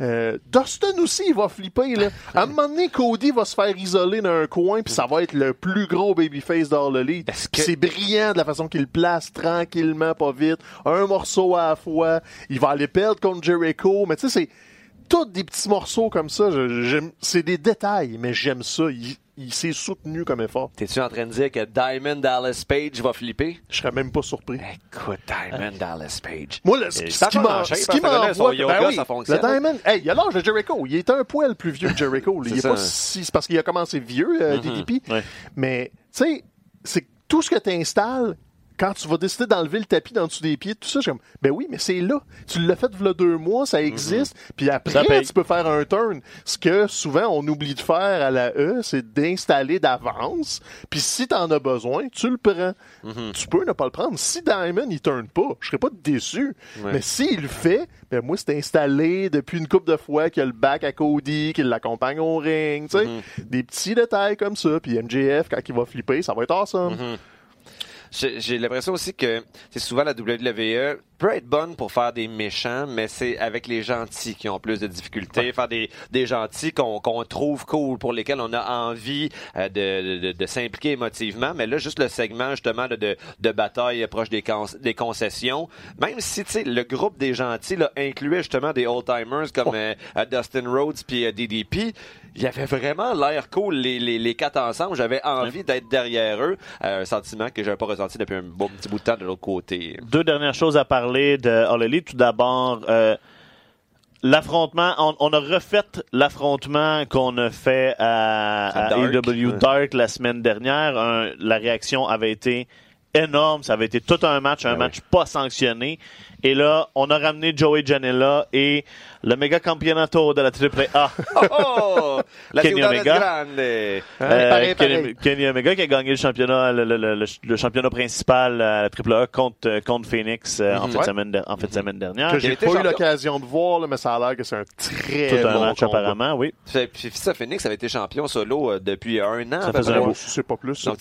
Euh, Dustin aussi, il va flipper. Là. À un moment donné, Cody va se faire isoler dans un coin, puis ça va être le plus gros babyface. Est-ce Puis que- c'est brillant de la façon qu'il le place, tranquillement, pas vite, un morceau à la fois. Il va aller perdre contre Jericho, mais tu sais, c'est tous des petits morceaux comme ça. C'est des détails, mais j'aime ça. Il, il s'est soutenu comme effort. T'es-tu en train de dire que Diamond Dallas Page va flipper? Je serais même pas surpris. Écoute, Diamond Dallas Page. Moi, le, ce, ça qui qui m'envoie... ben oui, ça fonctionne. Le Diamond... Hey, il a l'âge de Jericho. Il est un poil plus vieux que Jericho. Il est C'est pas si... C'est parce qu'il a commencé vieux, euh, DDP. Ouais. Mais, tu sais, c'est tout ce que tu installes, quand tu vas décider d'enlever le tapis dans dessous des pieds, tout ça, comme, ben oui, mais c'est là. Tu l'as fait v'là deux mois, ça existe. Puis Ça après, tu peux faire un turn. Ce que souvent on oublie de faire à la E, c'est d'installer d'avance. Puis si t'en as besoin, tu le prends. Tu peux ne pas le prendre. Si Diamond, il turn pas, je serais pas déçu. Ouais. Mais s'il le fait, ben moi, c'est installé depuis une couple de fois qu'il y a le back à Cody, qu'il l'accompagne au ring, tu sais. Des petits détails comme ça. Puis MJF, quand il va flipper, ça va être awesome. J'ai l'impression aussi que c'est souvent la WWE peut être bonne pour faire des méchants, mais c'est avec les gentils qui ont plus de difficultés, faire des, des gentils qu'on qu'on trouve cool, pour lesquels on a envie euh, de, de, de s'impliquer émotivement. Mais là, juste le segment justement de, de, de bataille proche des, des concessions, même si tu sais le groupe des gentils là, incluait justement des old-timers comme euh, euh, Dustin Rhodes puis euh, DDP, il y avait vraiment l'air cool les, les, les quatre ensemble. J'avais envie d'être derrière eux, Euh, un sentiment que j'avais pas ressenti depuis un bon petit bout de temps de l'autre côté. Deux dernières choses à parler de Elite. Tout d'abord, euh, l'affrontement. On, on a refait l'affrontement qu'on a fait à, À à Dark. Ouais. La semaine dernière. Un- la réaction avait été énorme. Ça avait été tout un match, un Ah match pas sanctionné. Et là, on a ramené Joey Janela et le méga campeonato de la AAA. Oh, oh! La Kenny Omega. grande. Euh, pareil, Kenny, pareil. Kenny Omega qui a gagné le championnat, le, le- le- le- le championnat principal à la AAA contre, euh, contre Phoenix euh, en, Mhm. fin de semaine de- en fin de semaine dernière. Que j'ai pas eu l'occasion de voir, là, mais ça a l'air que c'est un très Tout un bon match combat. apparemment, oui. Puis, puis ça, Phoenix avait été champion solo euh, depuis un an. Ça faisait un beau- c'est pas plus. Donc,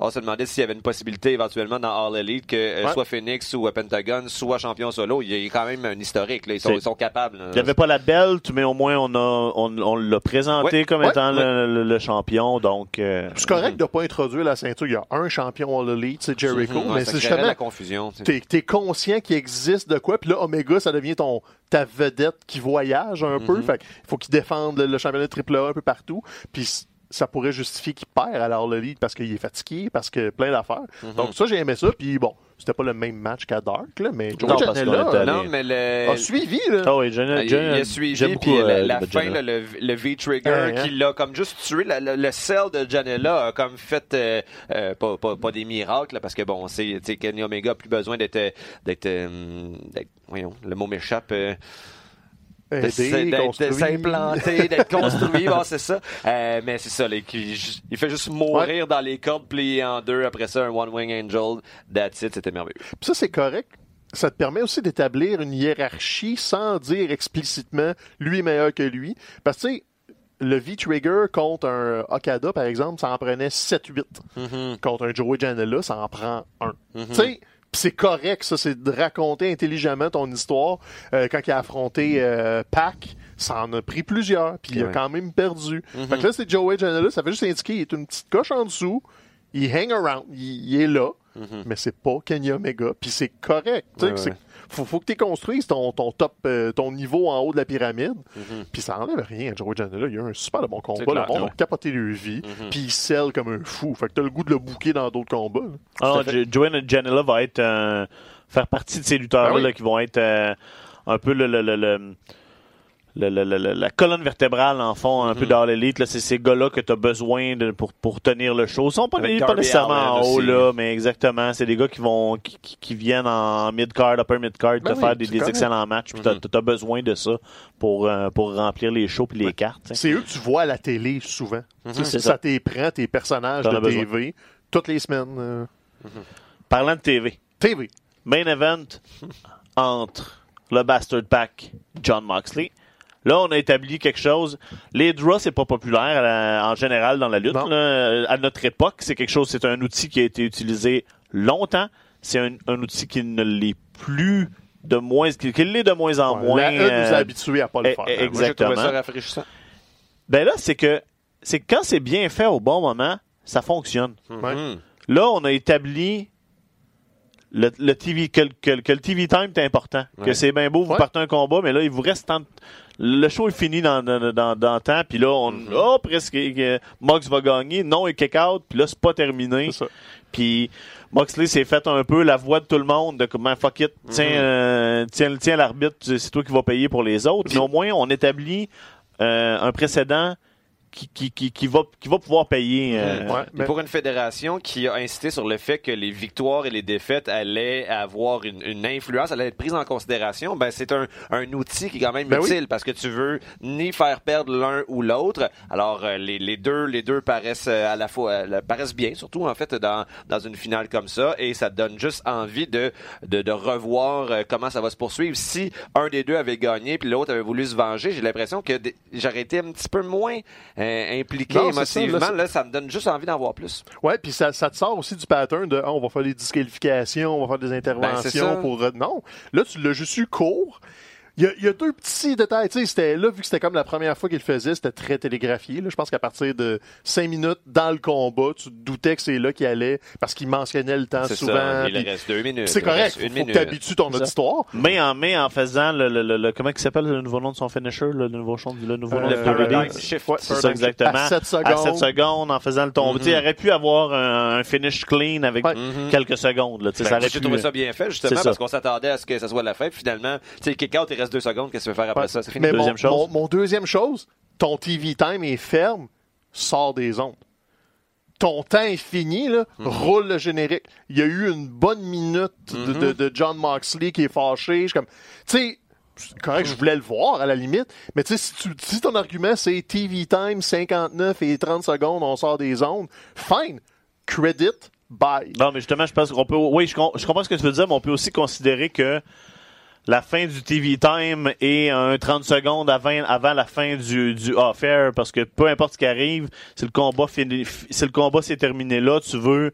on se demandait s'il y avait une possibilité éventuellement dans All Elite que euh, Ouais. soit Phoenix ou euh, Pentagon soit champion solo. Il y a quand même un historique. Là. Ils, sont, C'est- ils sont capables. là. Il n'y avait pas la belt, mais au moins on a on, on l'a présenté Ouais, comme ouais, étant ouais. Le, le- le champion. Donc euh, C'est correct de pas introduire la ceinture. Il y a un champion All Elite, c'est Jericho, Mhm, ouais, mais ça c'est justement la confusion. t'es es conscient qu'il existe de quoi, puis là, Omega, ça devient ton ta vedette qui voyage un peu. Mhm. Fait faut qu'il défende le, le championnat AAA un peu partout. Puis ça pourrait justifier qu'il perd à l'All Elite parce qu'il est fatigué, parce que plein d'affaires. Mhm. Donc ça, j'ai aimé ça. Puis bon, c'était pas le même match qu'à Dark, là, mais Joe Non, Janela allé- Non, mais le... a suivi. Là. ah oui, Ah, il, a suivi, j'aime puis beaucoup, la, euh, la le fin, là, le, le V-Trigger, Ouais, hein. qui l'a comme juste tué, la- le, le sell de Janela a comme fait, euh, euh, pas, pas, pas des miracles, là, parce que bon, c'est, tu sais, Kenny Omega a plus besoin d'être, d'être, euh, voyons, le mot m'échappe, euh, Aider, d'être- de s'implanter, d'être construit, bon, c'est ça. Euh, mais c'est ça, qui- il fait juste mourir dans les cordes pliées en deux, après ça, un One Wing Angel, that's it, c'était merveilleux. Puis ça, c'est correct. Ça te permet aussi d'établir une hiérarchie sans dire explicitement lui est meilleur que lui. Parce que, tu sais, le V-Trigger contre un Okada, par exemple, ça en prenait 7-8. Contre un Joey Janela, ça en prend un. Tu sais, pis c'est correct, ça, c'est de raconter intelligemment ton histoire. Euh, quand il a affronté euh, Pac, ça en a pris plusieurs, puis il a quand même perdu. Fait que là, c'est Joey Janela, ça fait juste indiquer, il est une petite coche en dessous, il hang around, il, il est là, mais c'est pas Kenny Omega, puis c'est correct. Ouais, ouais. Faut, faut que tu construises ton, ton top, euh, ton niveau en haut de la pyramide, puis ça enlève rien à Joey Janela. Il y a eu un super de bon combat, clair, le monde ouais. a capoté leur vie, puis il scelle comme un fou. Fait que t'as le goût de le bouquer dans d'autres combats. Ah non, Tout à fait. Jo- Joanna Janela va être euh, faire partie de ces lutteurs-là Ben oui. qui vont être euh, un peu le, le, le, le- le- le- le- le- la colonne vertébrale, en fond, un Mhm. peu dans l'élite. C'est ces gars-là que tu as besoin de, pour, pour tenir le show. Ils sont pas, pas nécessairement en haut, là, mais exactement. C'est des gars qui vont qui, qui- viennent en mid-card, upper mid-card, Ben te oui, faire des, des excellents matchs. Puis Mhm. tu as, besoin de ça pour, euh, pour remplir les shows puis les cartes. C'est eux que tu vois à la télé souvent. C'est ça ça. t'éprend tes personnages de besoin. TV toutes les semaines. euh, Parlant de TV, TV. main event entre le Bastard Pack, John Moxley. Là, on a établi quelque chose. Les draws, c'est pas populaire la- en général dans la lutte. Là. À notre époque, c'est quelque chose, c'est un outil qui a été utilisé longtemps. C'est un, un outil qui ne l'est plus de moins, qui, qui l'est de moins en Ouais, moins. la E nous a euh, habitués à pas le eh, faire. eh, hein. Moi, Exactement. ça rafraîchissant. ben là, c'est que, c'est quand c'est bien fait au bon moment, ça fonctionne. Mhm. Là, on a établi le, le TV, que, le- que le- que le TV time est important. Que c'est bien beau, vous Ouais. partez un combat, mais là, il vous reste tant de- Le show est fini dans, dans, dans, dans le temps, puis là, on, Mhm. oh, presque, euh, Mox va gagner, non, il kick out, puis là, c'est pas terminé. Puis Moxley s'est fait un peu la voix de tout le monde, de comment fuck it, tiens, Mhm. euh, tiens, tiens l'arbitre, c'est toi qui vas payer pour les autres. Mais au moins, on établit euh, un précédent qui, qui, qui, qui, va, qui va pouvoir payer. euh, Ouais, mais- pour une fédération qui a insisté sur le fait que les victoires et les défaites allaient avoir une, une influence, allaient être prises en considération, ben c'est un, un outil qui est quand même Ben oui. utile parce que tu veux ni faire perdre l'un ou l'autre. Alors euh, les, les deux les deux paraissent euh, à la fois euh, paraissent bien, surtout en fait dans dans une finale comme ça et ça te donne juste envie de de, de revoir comment ça va se poursuivre. Si un des deux avait gagné puis l'autre avait voulu se venger, j'ai l'impression que j'aurais été un petit peu moins euh, impliqué Non, c'est ça, là, émotivement. ça me donne juste envie d'en voir plus. Ouais, puis ça, ça te sort aussi du pattern de ah, on va faire des disqualifications, on va faire des Ben, interventions pour. euh, Non. Là, tu l'as juste eu court. Il y, a, il y a deux petits détails. Tu sais, c'était là, vu que c'était comme la première fois qu'il le faisait, c'était très télégraphié. Là. Je pense qu'à partir de cinq minutes dans le combat, tu te doutais que c'est là qu'il allait parce qu'il mentionnait le temps souvent. ça. Il puis reste deux minutes. C'est il correct. reste Faut, Une faut que minute. t'habitues ton histoire. Mais en, mais en faisant le, le, le, le- comment il s'appelle le nouveau nom de son finisher, le nouveau, chon- le nouveau nom Euh, de Le WWE? Paradigm Shift. Ouais, C'est ça, exactement. À 7 secondes. À 7 secondes, en faisant le tomber. Tu sais, Il aurait pu avoir un, un finish clean avec Ouais. Mhm. quelques secondes. Là, Tu sais, Ben, ça aurait J'ai pu- trouvé ça bien fait, justement, parce qu'on s'attendait à ce que ça soit la fête. Finalement, tu sais, kick-out, il reste deux secondes. Qu'est-ce que tu veux faire après Ouais. ça? C'est fini. Mais mon, Deuxième chose. Mon, mon deuxième chose, ton TV time est ferme, sort des ondes. Ton temps est fini, là, Mhm. roule le générique. Il y a eu une bonne minute de, de- de John Moxley qui est fâché. Je suis comme, tu sais, c'est correct, je voulais le voir à la limite, mais tu sais, si, ton argument c'est TV time 59 et 30 secondes, on sort des ondes, fine, credit, bye. Non, mais justement, je pense qu'on peut. Oui, je comprends ce que tu veux dire, mais on peut aussi considérer que la fin du TV time est un 30 secondes avant, avant la fin du, du off-air, parce que peu importe ce qui arrive, si le combat fini, si le combat s'est terminé là, tu veux.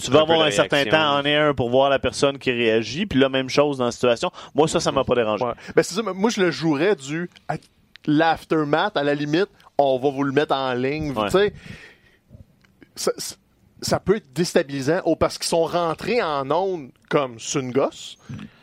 tu vas avoir un certain temps en air pour voir la personne qui réagit, puis là, même chose dans la situation. Moi, ça, ça m'a pas dérangé. Ouais. Ben, c'est ça, mais moi, je le jouerais du l'aftermath, à la limite, on va vous le mettre en ligne. Ouais. Tu sais, ça, peut être déstabilisant oh, parce qu'ils sont rentrés en ondes comme gosse.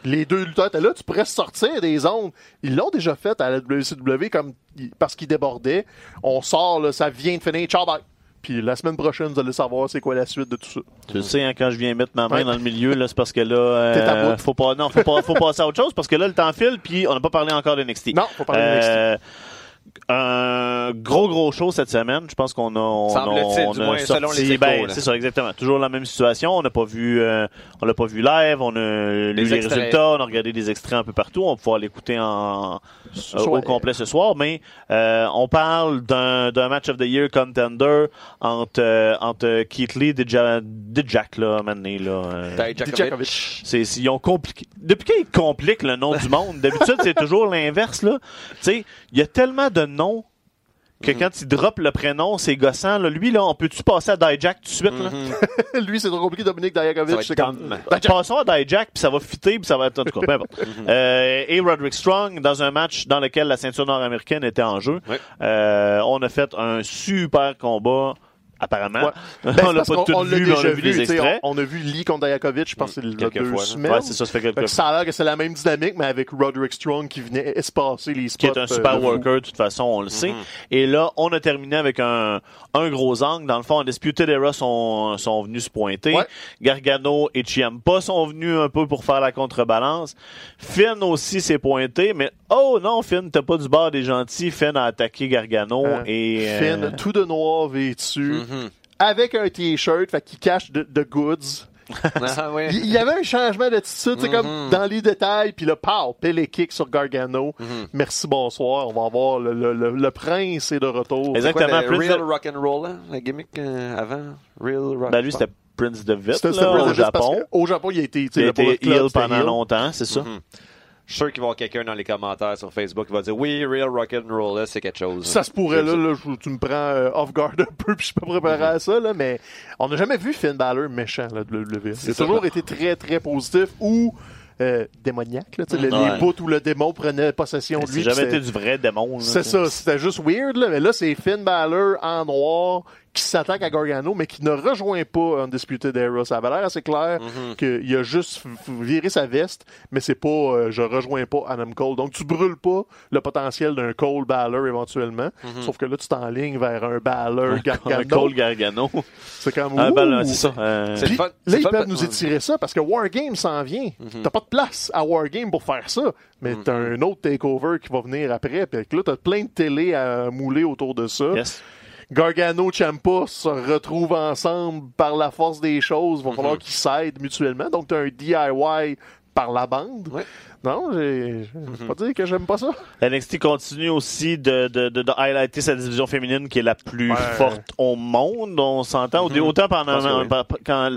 Les deux lutteurs étaient là, tu pourrais sortir des ondes. Ils l'ont déjà fait à la WCW comme, parce qu'ils débordaient. On sort, là, ça vient de finir, ciao, bye. Puis la semaine prochaine, vous allez savoir c'est quoi la suite de tout ça. Tu sais, hein, quand je viens mettre ma main Ouais. dans le milieu, là, c'est parce que là, euh, faut pas, non, faut pas, faut passer à autre chose parce que là, le temps file, puis on n'a pas parlé encore de NXT. Non, faut parler de NXT. Un gros gros show cette semaine. Je pense qu'on a, on, on du a moins, sorti- selon les échos, ben, c'est ça exactement. Toujours la même situation. On n'a pas vu, euh, on l'a pas vu live. On a lu les extraits. résultats. On a regardé des extraits un peu partout. On va pouvoir l'écouter en euh, au complet ce soir. Mais euh, on parle d'un d'un match of the year contender entre euh, entre Keith Lee et Ja- de Jack là, maintenant là. euh, Dijakovic. C'est- ils ont compliqué. Depuis qu'ils compliquent le nom du monde, d'habitude, c'est toujours l'inverse, là. Tu sais, il y a tellement de noms que Mhm. quand il drop le prénom, c'est gossant, là. Lui, là, on peut-tu passer à Dijak tout de suite, là? Mhm. Lui, c'est trop compliqué, Dominique Dijakovic. comme... Dom. Passons à Dijak, puis ça va fitter, puis ça va être, en tout cas, peu importe. Euh, et Roderick Strong, dans un match dans lequel la ceinture nord-américaine était en jeu, euh, on a fait un super combat, apparemment. Ouais. Ben, on l'a pas tout on vu, mais on a déjà vu les extraits. On, on a vu Lee contre Dijakovic, je pense que c'est il y a Quelques deux fois, semaines. Ouais, c'est ça, ça fait Fait quelques que ça a l'air que c'est la même dynamique, mais avec Roderick Strong qui venait espacer les spots. qui est un super euh, fou. worker, de toute façon, on le sait. Mhm. Et là, on a terminé avec un, un gros angle. Dans le fond, Undisputed Era sont, sont venus se pointer. Ouais. Gargano et Ciampa sont venus un peu pour faire la contrebalance. Finn aussi s'est pointé, mais oh non, Finn, t'as pas du bord des gentils. Finn a attaqué Gargano Euh, et... euh, Finn, tout de noir vêtu, Mhm. avec un t-shirt, fait qu'il cache de, de goods. Ah, ouais. Il y avait un changement d'attitude, c'est comme dans les détails, puis le pow, les kicks sur Gargano. Mhm. Merci, bonsoir. On va voir le, le, le, le prince est de retour. Exact. Quoi, Exactement, le Prince Real de- Rock'n'Roll, hein, la gimmick euh, avant? Real Rock. Ben lui, c'était Prince de Vite, C'était- là, au Japon. Au Japon, il a été, Il a été pendant heel. longtemps, c'est ça. Je suis sûr qu'il va y avoir quelqu'un dans les commentaires sur Facebook qui va dire oui, Real Rock'n'Roll, là, c'est quelque chose. Ça se pourrait, là, C'est là, je- tu me prends euh, off guard un peu, puis je suis pas préparé Mhm. à ça, là, mais on n'a jamais vu Finn Balor méchant, là, de WWE. Il a C'est toujours été très, très positif ou euh, démoniaque, là, tu sais, le- Ouais. les bouts où le démon prenait possession de C'est lui. jamais puis été du vrai démon. là, C'est ça, c'était juste weird, là, mais là, c'est Finn Balor en noir qui s'attaque à Gargano, mais qui ne rejoint pas Undisputed Era. Ça avait l'air assez clair Mhm. qu'il a juste viré sa veste, mais c'est pas euh, je rejoins pas Adam Cole. Donc tu brûles pas le potentiel d'un Cole Balor éventuellement, sauf que là tu t'enlignes vers un Balor Un Gargano. Cole Gargano. C'est comme Ah, ouh! ben, là, c'est ça. euh, Puis, fun- là, ils fun peuvent de- nous étirer ça parce que Wargame s'en vient. T'as pas de place à Wargame pour faire ça. Mais t'as un autre takeover qui va venir après. Puis là, t'as plein de télé à mouler autour de ça. yes. Gargano Champa se retrouvent ensemble par la force des choses. Il va falloir qu'ils s'aident mutuellement. Donc, tu as un DIY par la bande. Ouais. Non, j'ai je vais pas dire que j'aime pas ça. NXT continue aussi de, de, de, de highlighter sa division féminine qui est la plus Ouais. forte au monde. On s'entend. Mhm. Autant Je pendant oui. par- quand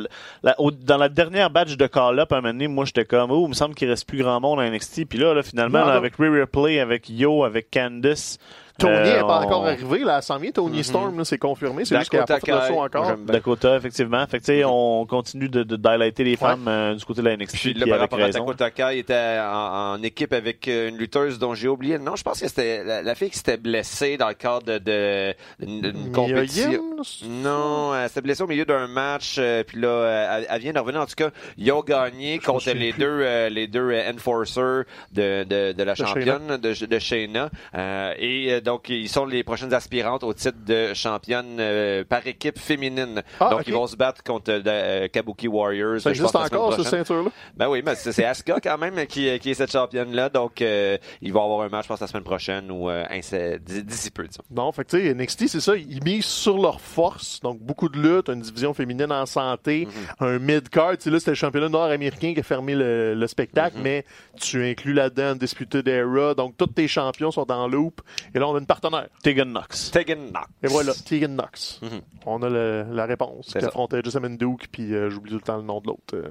la- au- dans la dernière batch de call-up à un moment donné, moi j'étais comme oh, il me semble qu'il reste plus grand monde à NXT. Puis là, là finalement, Non, là, non. avec Rhea Ripley, avec Yo, avec Candice. Tony euh, n'est pas on- encore arrivé. Là, elle s'en vient. Tony Storm, là, c'est confirmé. C'est juste qu'elle a pas Dakota fait le saut encore. Dakota, effectivement. Fait que, tu sais, on continue de, de, d'highlighter les femmes euh, du côté de la NXT. Puis là, par rapport à raison. Dakota Kai, il était en, en équipe avec euh, une lutteuse dont j'ai oublié le nom. Je pense que c'était la, la fille qui s'était blessée dans le cadre de, de- Mia compétition. Yim, là, c'est- Non, elle s'était blessée au milieu d'un match, euh, puis là, euh, elle, elle vient de revenir. En tout cas, ils ont gagné Je contre les plus. deux, euh, les deux euh, enforcers de, de, de la championne de, de Shayna. Euh, et euh, donc, ils sont les prochaines aspirantes au titre de championne euh, par équipe féminine. Ah, donc, ils vont se battre contre euh, Kabuki Warriors. Ça existe encore, cette ceinture-là? Ben oui, mais c'est Asuka quand même qui, qui est cette championne-là. Donc, euh, il va y avoir un match, je pense, la semaine prochaine ou euh, d'ici peu, disons. Non, fait que tu sais, NXT, c'est ça, ils misent sur leur force, donc beaucoup de luttes, une division féminine en santé, Mhm. un mid-card, tu sais, là, c'était le championnat nord-américain qui a fermé le, le spectacle, Mhm. mais tu inclus là-dedans Disputed Era, donc tous tes champions sont dans loop, et là, on a une partenaire. Tegan Knox. Tegan Knox. Et voilà, Tegan Knox. Mhm. On a le- la réponse, qui affrontait Jessamine Duke, puis euh, j'oublie tout le temps le nom de l'autre. euh,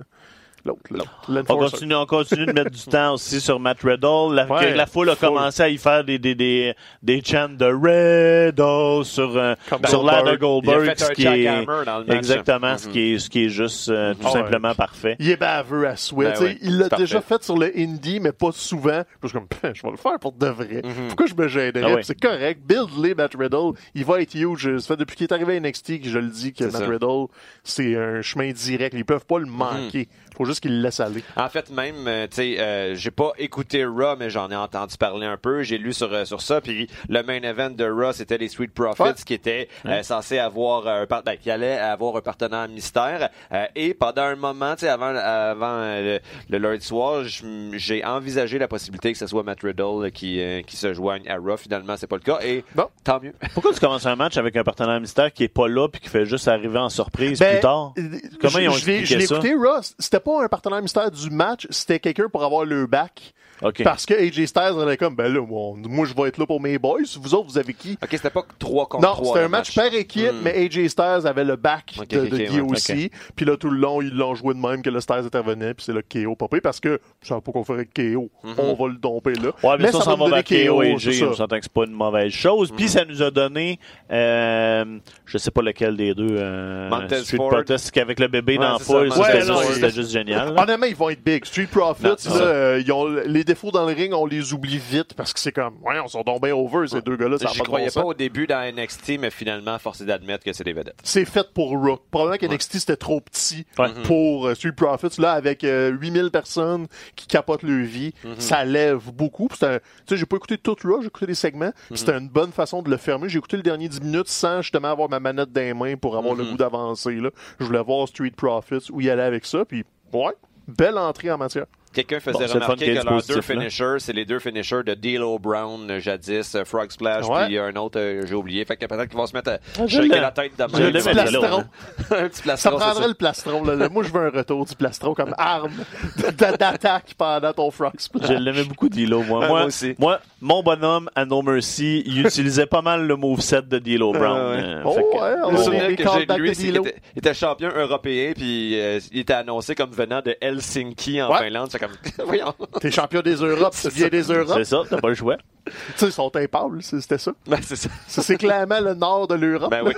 L'autre, l'autre. On continue, on continue de mettre du temps aussi sur Matt Riddle. La, Ouais, que la foule a full. commencé à y faire des, des, des, des chants de Riddle sur, euh, sur l'air de Il a Goldberg. fait ce un qui est, jackhammer dans le match. exactement, ce Mhm. qui est, ce qui est juste euh, tout Ah ouais. simplement parfait. Il est baveux à souhait. Ben il l'a déjà parfait. fait sur le indie, mais pas souvent. Je suis comme, je vais le faire pour de vrai. Mhm. Pourquoi je me gênerais? Ah C'est correct. Build-les, Matt Riddle. Il va être huge. Ça fait depuis qu'il est arrivé à NXT que je le dis que Matt ça. Mhm. Riddle, c'est un chemin direct. Ils peuvent pas le manquer. Faut juste qu'ils le laissent aller. En fait, même, euh, tu sais, euh, j'ai pas écouté Raw, mais j'en ai entendu parler un peu. J'ai lu sur euh, sur ça. Puis le main event de Raw, c'était les Street Profits Ouais. qui étaient euh, censés avoir un par- ben, qui allaient avoir un partenaire mystère. Euh, et pendant un moment, tu sais, avant avant euh, le, le lundi soir, j'ai envisagé la possibilité que ce soit Matt Riddle qui euh, qui se joigne à Raw. Finalement, c'est pas le cas. Et Bon. tant mieux. Pourquoi tu commences un match avec un partenaire mystère qui est pas là puis qui fait juste arriver en surprise Ben, plus tard? Comment ils ont je expliqué Je l'ai ça? écouté, Ross. C'était pas un partenaire mystère du match, c'était quelqu'un pour avoir le back. OK. Parce que AJ Styles on est comme, ben là, moi, moi, je vais être là pour mes boys. Vous autres, vous avez qui? Ok, c'était pas 3 contre Non, 3. c'était le un match par équipe, Hmm. mais AJ Styles avait le back Ok, de, de ok, Guy ouais, aussi. Puis là, tout le long, ils l'ont joué de même que le Styles intervenait, puis c'est là que KO popé parce que je savais pas qu'on ferait KO. Mhm. On va le domper là. Ouais, mais, ça, ça s'en va vers KO et ça. On s'entend que c'est pas une mauvaise chose. Puis ça nous a donné, euh, je sais pas lequel des deux, euh, Street Ford. Protest, qu'avec le bébé Ouais, dans la c'est ça, foule, c'était juste, c'était génial. Honnêtement, ils vont être big. Street Profits, Non, ça. euh, ils ont les défauts dans le ring, on les oublie vite parce que c'est comme, ouais, on sont donc bien over, ces deux gars-là, Je bon croyais sens. pas au début dans NXT, mais finalement, force est d'admettre que c'est des vedettes. c'est fait pour Raw. Probablement qu'NXT c'était trop petit Ouais. pour euh, Street Profits. Là, avec euh, 8000 personnes qui capotent leur vie, ça lève beaucoup. Puis c'est un- Tu sais, j'ai pas écouté tout Raw, j'ai écouté des segments. C'était une bonne façon de le fermer. J'ai écouté le dernier 10 minutes sans justement avoir ma manette dans les mains pour avoir le goût d'avancer. là. Je voulais voir Street Profits, où il allait avec ça. Puis, ouais, belle entrée en matière. Quelqu'un faisait Bon, remarquer que leurs deux finishers, c'est les deux finishers de D'Lo Brown euh, jadis, euh, Frog Splash, Ouais. puis un autre, euh, j'ai oublié. Fait que peut-être qu'ils vont se mettre à Ah, je shaker la tête de même. Un petit plastron. un petit Ça plastron, prendrait le plastron. là. Moi, je veux un retour du plastron comme arme d'attaque pendant ton frog splash. Je l'aimais beaucoup, D'Lo, moi. Moi, moi aussi. moi, mon bonhomme, à No Mercy, il utilisait pas mal le moveset de D'Lo Brown. Ah ouais. euh, Oh, ouais, on les que j'ai lui, il était champion européen, puis euh, il était annoncé comme venant de Helsinki en Ouais. Finlande. C'est comme, voyons. T'es champion des Europes, tu viens des Europes. C'est ça, t'as pas le choix. Tu sais, ils sont impables, c'était ça. Ben, c'est ça. Ça, c'est clairement le nord de l'Europe. Ben oui.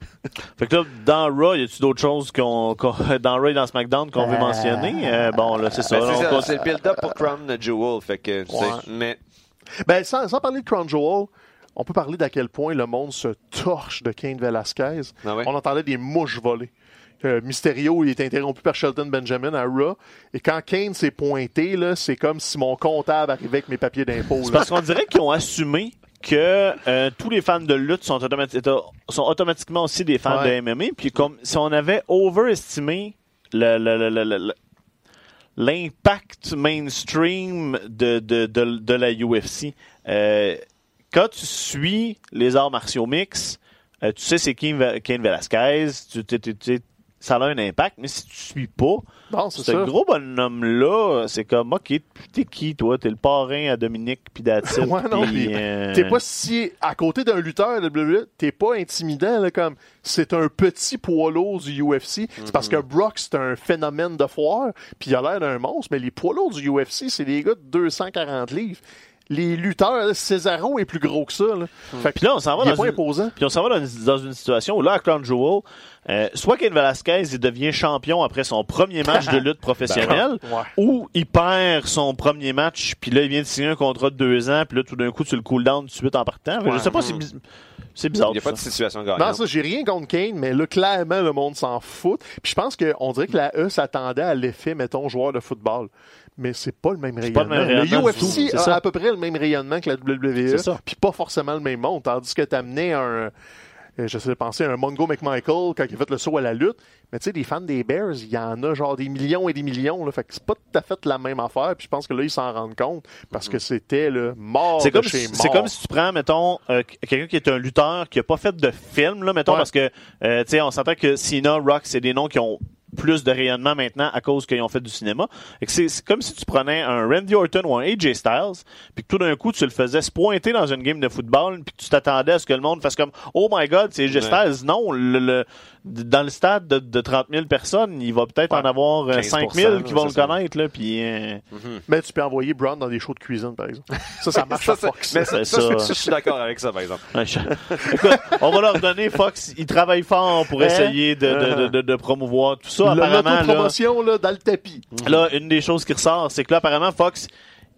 Fait que là, dans Raw, y a-tu d'autres choses qu'on, dans Raw et dans SmackDown qu'on veut Euh, mentionner? Euh, bon, là, c'est ça. Ben, c'est le build-up pour Crown Jewel. Fait que, tu sais, mais Ben, sans, sans parler de Crown Jewel, on peut parler d'à quel point le monde se torche de Kane Velasquez. Ah ouais? On entendait des mouches voler. Euh, Mysterio, il est interrompu par Shelton Benjamin à Raw. Et quand Kane s'est pointé, là, c'est comme si mon comptable arrivait avec mes papiers d'impôt. C'est parce qu'on dirait qu'ils ont assumé que euh, tous les fans de lutte sont, automati- sont automatiquement aussi des fans Ouais. de MMA. Puis comme si on avait overestimé le- le- le- le- le- le- l'impact mainstream de, de, de, de la UFC. Euh, quand tu suis les arts martiaux mix, euh, tu sais c'est Cain Velasquez, tu, tu- tu- tu- ça a un impact, mais si tu suis pas, Non, ce ça. gros bonhomme-là, c'est comme, OK, t'es qui, toi? T'es le parrain à Dominique puis Datil. Ouais, non, puis euh, T'es pas si. À côté d'un lutteur t'es pas intimidant, là, comme. C'est un petit poids lourd du UFC. C'est parce que Brock, c'est un phénomène de foire, puis il a l'air d'un monstre, mais les poids lourds du UFC, c'est des gars de 240 livres. Les lutteurs, là, Cesaro est plus gros que ça, là. Fait que Puis là, on s'en va il est dans une, imposant. puis on s'en va dans une, dans une situation où là, à Crown Jewel, euh, soit Ken Velasquez il devient champion après son premier match de lutte professionnelle, Ouais. ou il perd son premier match, puis là, il vient de signer un contrat de deux ans, puis là, tout d'un coup, tu le cool down tout de suite en partant. Fait que Je Ouais. sais pas, c'est biz- c'est bizarre. il n'y a pas de ça. situation Non, gagnante. ça, j'ai rien contre Kane, mais là, clairement, le monde s'en fout. Puis je pense qu'on dirait que la E s'attendait à l'effet, mettons, joueur de football. Mais c'est pas le même pas rayonnement. le même rayonnement le UFC c'est a ça. à peu près le même rayonnement que la WWE, puis pas forcément le même monde. Tandis que t'amenais un, euh, je sais penser un Mongo McMichael quand il a fait le saut à la lutte. Mais tu sais, des fans des Bears, il y en a genre des millions et des millions. Là, fait que c'est pas tout à fait la même affaire. Puis je pense que là, ils s'en rendent compte parce que c'était le mort C'est de comme, chez si- c'est comme si tu prends, mettons, euh, quelqu'un qui est un lutteur qui a pas fait de film, là, mettons, Ouais. parce que, euh, tu sais, on s'entend que Cena, Rock, c'est des noms qui ont plus de rayonnement maintenant à cause qu'ils ont fait du cinéma. Et que C'est comme si tu prenais un Randy Orton ou un AJ Styles, puis que tout d'un coup tu le faisais se pointer dans une game de football, puis que tu t'attendais à ce que le monde fasse comme Oh my God, c'est AJ Ouais. Styles. Non, le, le- dans le stade de, de 30 000 personnes, il va peut-être en avoir euh, 15%, 5 000 qui vont le connaître. Là, puis, euh, Mais tu peux envoyer Brown dans des shows de cuisine, par exemple. Ça, ça marche Ça, à Fox. mais ça, C'est ça, ça. je- suis d'accord avec ça, par exemple. Ouais, je- Écoute, on va leur donner Fox. Ils travaillent fort pour Hein? essayer de, de, de, de- de promouvoir tout ça. Le- Apparemment, là, L'autopromotion, là, dans le tapis. là, une des choses qui ressort, c'est que là, apparemment, Fox,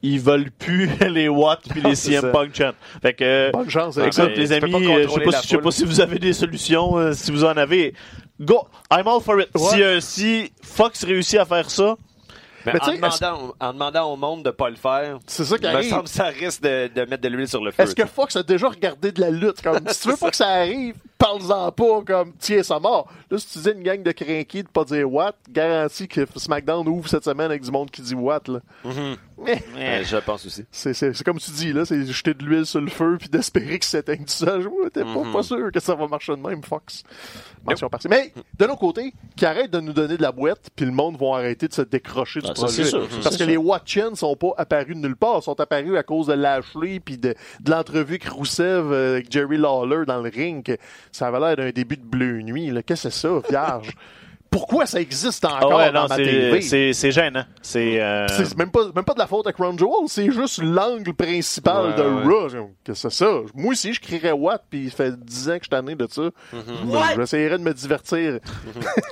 ils veulent plus les Watts puis les c'est CM ça. Punk chant. Fait que, Bonne chance avec ça. ben, les amis, euh, je sais pas, si, je sais pas si vous avez des solutions, euh, si vous en avez. Go! I'm all for it. Ouais. Si, euh, si Fox réussit à faire ça, Mais, Mais en, demandant, en demandant au monde de pas le faire, C'est ça qui me arrive. semble que ça risque de, de mettre de l'huile sur le feu. Est-ce que Fox a déjà regardé de la lutte? Comme, si tu veux pas que ça arrive, parle-en pas, comme, tiens, ça mort. Là, si tu dis une gang de crinqués de pas dire what, garantie que SmackDown ouvre cette semaine avec du monde qui dit what, là. Mhm. Mais, je pense aussi. c'est, comme tu dis, là, c'est jeter de l'huile sur le feu puis d'espérer que ça s'éteigne tout seul. T'es pas, Mhm. pas sûr que ça va marcher de même, Fox. Mention partie. Mais, de l'autre côté, qui arrête de nous donner de la boîte puis le monde va arrêter de se décrocher du ça, projet. sûr, Parce que les Watchens sont pas apparus de nulle part. Ils sont apparus à cause de Lashley puis de, de l'entrevue que Rousseff euh, avec Jerry Lawler dans le ring. Ça avait l'air d'un début de Bleu Nuit. là. Qu'est-ce que c'est ça, vierge? Pourquoi ça existe ah encore ouais, dans non, ma c'est, TV? c'est, c'est gênant. C'est, euh, C'est même pas, même pas de la faute à Crown Jewel, c'est juste l'angle principal Ouais, de ouais. Raw. Que c'est ça? Moi aussi, je crierais Watt, puis ça fait 10 ans que je suis tanné de ça. J'essaierais de me divertir.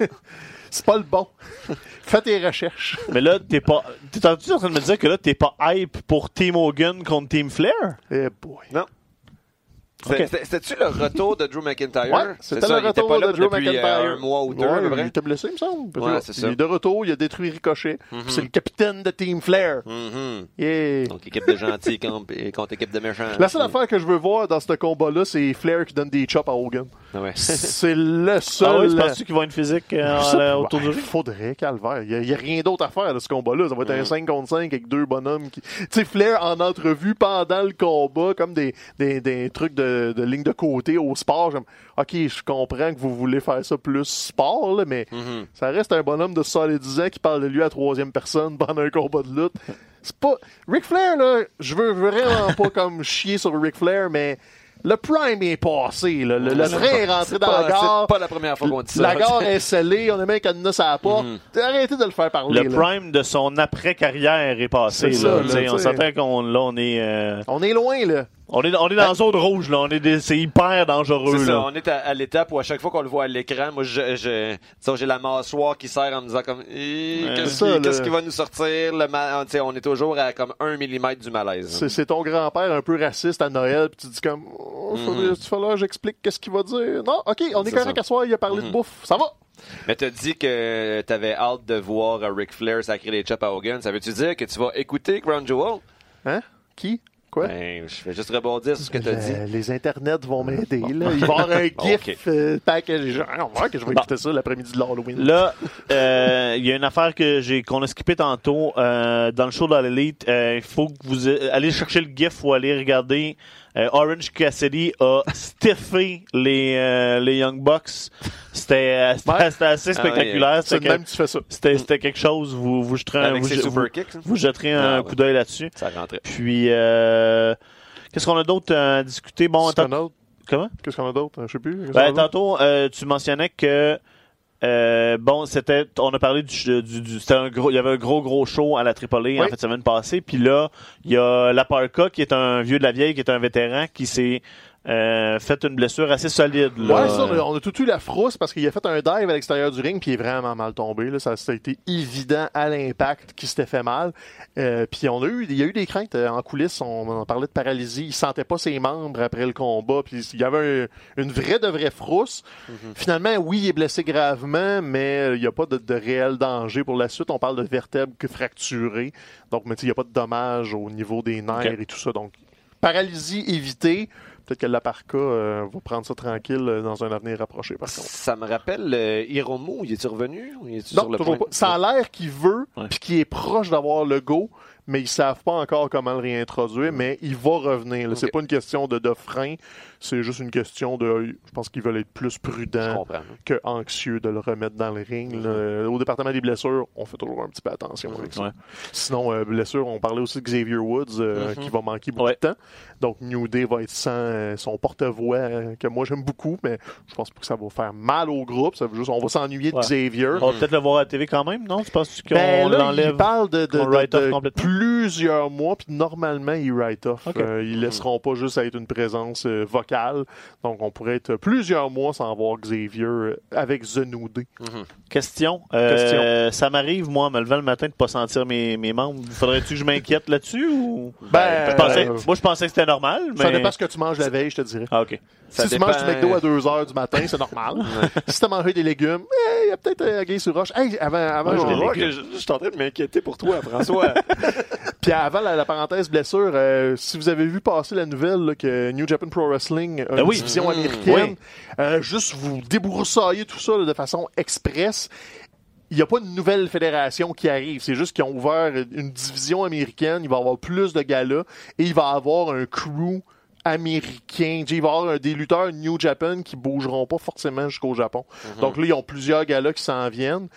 c'est pas le bon. Fais tes recherches. mais là, t'es pas, t'es en en train de me dire que là, t'es pas hype pour Team Hogan contre Team Flair? Eh boy. Non. C'était-tu le retour de Drew McIntyre? Ouais, c'était le il était retour pas là de Drew depuis, euh, McIntyre. un mois ou deux, Ouais, à peu près. Il était blessé, il me semble. Ouais, c'est ça. Il est de retour, il a détruit Ricochet. C'est le capitaine de Team Flair. Mhm. Yeah. Donc, équipe de gentils contre, contre équipe de méchants. La seule affaire que je veux voir dans ce combat-là, c'est Flair qui donne des chops à Hogan. Ah ouais. C'est le seul. Ah ouais, tu penses-tu qu'ils vont une physique euh, euh, autour du Ouais, ring? Faudrait, calvaire. Il n'y a, rien d'autre à faire de ce combat-là. Ça va être un Mm. 5 contre 5 avec deux bonhommes qui. Tu sais, Flair en entrevue pendant le combat, comme des, des, des trucs de, de ligne de côté au sport. J'aime, ok, je comprends que vous voulez faire ça plus sport, là, mais Mhm. ça reste un bonhomme de solide 10 ans qui parle de lui à troisième personne pendant un combat de lutte. C'est pas. Ric Flair, là, je veux vraiment pas comme chier sur Ric Flair, mais le prime est passé. Là. Le, le train pas- est rentré dans pas- la gare. C'est pas la première fois qu'on dit ça. La gare est scellée, on a un cadenas à la porte. Arrêtez de le faire parler. Le là. prime de son après-carrière est passé. C'est là. ça, là, T'sais, on s'entend qu'on là, on est, euh, On est loin, là. On est, on est dans la zone rouge. Là. On est des- c'est hyper dangereux. C'est ça, là. on est à, à l'étape où à chaque fois qu'on le voit à l'écran, moi, je, je, disons, j'ai la mâchoire qui serre en me disant comme, Eh, Ouais, qu'est-ce ça, qui, qu'est-ce là. qui va nous sortir? Le ma- tu sais, on est toujours à comme un millimètre du malaise. C'est, c'est ton grand-père un peu raciste à Noël, puis tu dis comme, oh, faudrait, Mhm. il falloir que j'explique qu'est-ce qu'il va dire. Non, ok, on est, C'est correct ça. à soir, il a parlé de Mhm. bouffe. Ça va. Mais t'as dit que t'avais hâte de voir Ric Flair sacrer les chops à Hogan. Ça veut-tu dire que tu vas écouter Crown Jewel? Hein? Qui? Quoi? Ben, je vais juste rebondir sur ce que t'as Le- dit. Les internets vont m'aider, là. Il va y avoir un gif Ok. euh, package. On va voir que je vais écouter ça l'après-midi de l'Halloween. Là, euh, il y a une affaire que j'ai qu'on a skippé tantôt euh, dans le show dans l'élite. Euh, Il faut que vous allez chercher le gif ou aller regarder. Euh, Orange Cassidy a stiffé les euh, les Young Bucks. C'était c'était- Ouais. assez Ah spectaculaire. C'est C'était de même que tu fais ça. c'était- quelque chose. Vous vous jeterez un, vous, vous- hein? vous jetterez un Ah, ouais. coup d'œil là-dessus. Ça rentrait. Puis euh, qu'est-ce qu'on a d'autre à discuter? Bon, Qu'est-ce attends, qu'on a d'autre? comment? Qu'est-ce qu'on a d'autre? Je sais plus. Ben, tantôt, euh, tu mentionnais que euh, bon, c'était, on a parlé du, du, du- c'était un gros, il y avait un gros gros show à la Tripoli en Oui. fait semaine passée, puis là, il y a la Parka qui est un vieux de la vieille, qui est un vétéran, qui s'est euh, fait une blessure assez solide. Là. Ouais, ça, on a, on a tout eu la frousse parce qu'il a fait un dive à l'extérieur du ring puis il est vraiment mal tombé. Là. Ça, ça a été évident à l'impact qu'il s'était fait mal. Euh, puis on a eu, il y a eu des craintes euh, en coulisses. On, on parlait de paralysie. Il sentait pas ses membres après le combat. Puis il y avait un- une vraie de vraie frousse. Finalement, oui, il est blessé gravement, mais il n'y a pas de, de réel danger pour la suite. On parle de vertèbres que fracturées. Donc, mais il n'y a pas de dommage au niveau des nerfs et tout ça. Donc, paralysie évitée. Peut-être que la Parka euh, va prendre ça tranquille euh, dans un avenir rapproché, par contre. Ça me rappelle euh, Hiromu. Il est-tu revenu? Il est Non, sur le toujours point? pas. Ça a l'air qu'il veut, Ouais. puis qu'il est proche d'avoir le go, mais ils savent pas encore comment le réintroduire, mais il va revenir. C'est pas une question de, de frein, c'est juste une question de. Je pense qu'ils veulent être plus prudents comprends. que anxieux de le remettre dans le ring. là. Au département des blessures, on fait toujours un petit peu attention avec ça. Ouais. Sinon, euh, blessure, on parlait aussi de Xavier Woods euh, Mhm. qui va manquer beaucoup Ouais. de temps. Donc, New Day va être sans euh, son porte-voix euh, que moi j'aime beaucoup, mais je pense pas que ça va faire mal au groupe. Ça veut juste, on va s'ennuyer de. Xavier. On va peut-être le voir à la TV quand même, non? Tu penses qu'on Ben l'enlève? il parle de, de- de- de plusieurs mois, puis normalement, il write off. Ok. Euh, ils laisseront pas juste être une présence euh, Donc, on pourrait être plusieurs mois sans voir Xavier euh, avec The New Day. Question. Euh, Ça m'arrive, moi, en me levant le matin, de pas sentir mes, mes membres. Faudrait-tu que je m'inquiète là-dessus ou... Ben, Je pensais- euh, moi, je pensais que c'était normal, mais... Ça dépend ce que tu manges la veille, je te dirais. Ah, OK. Ça si dépend- tu manges du McDo à 2 h du matin, c'est normal. si tu as mangé des légumes, eh, il y a peut-être un gay sur roche. Hey, avant, avant, Ouais, je- que je, je suis en train de m'inquiéter pour toi, François. Puis avant la, la parenthèse blessure, euh, si vous avez vu passer la nouvelle là, que New Japan Pro Wrestling Ben une oui. division Mmh, américaine, euh, juste vous débroussaillez tout ça là, de façon express. Il n'y a pas une nouvelle fédération qui arrive. C'est juste qu'ils ont ouvert une division américaine. Il va y avoir plus de galas et il va y avoir un crew américain. Il va y avoir des lutteurs New Japan qui bougeront pas forcément jusqu'au Japon. Donc là, ils ont plusieurs galas qui s'en viennent.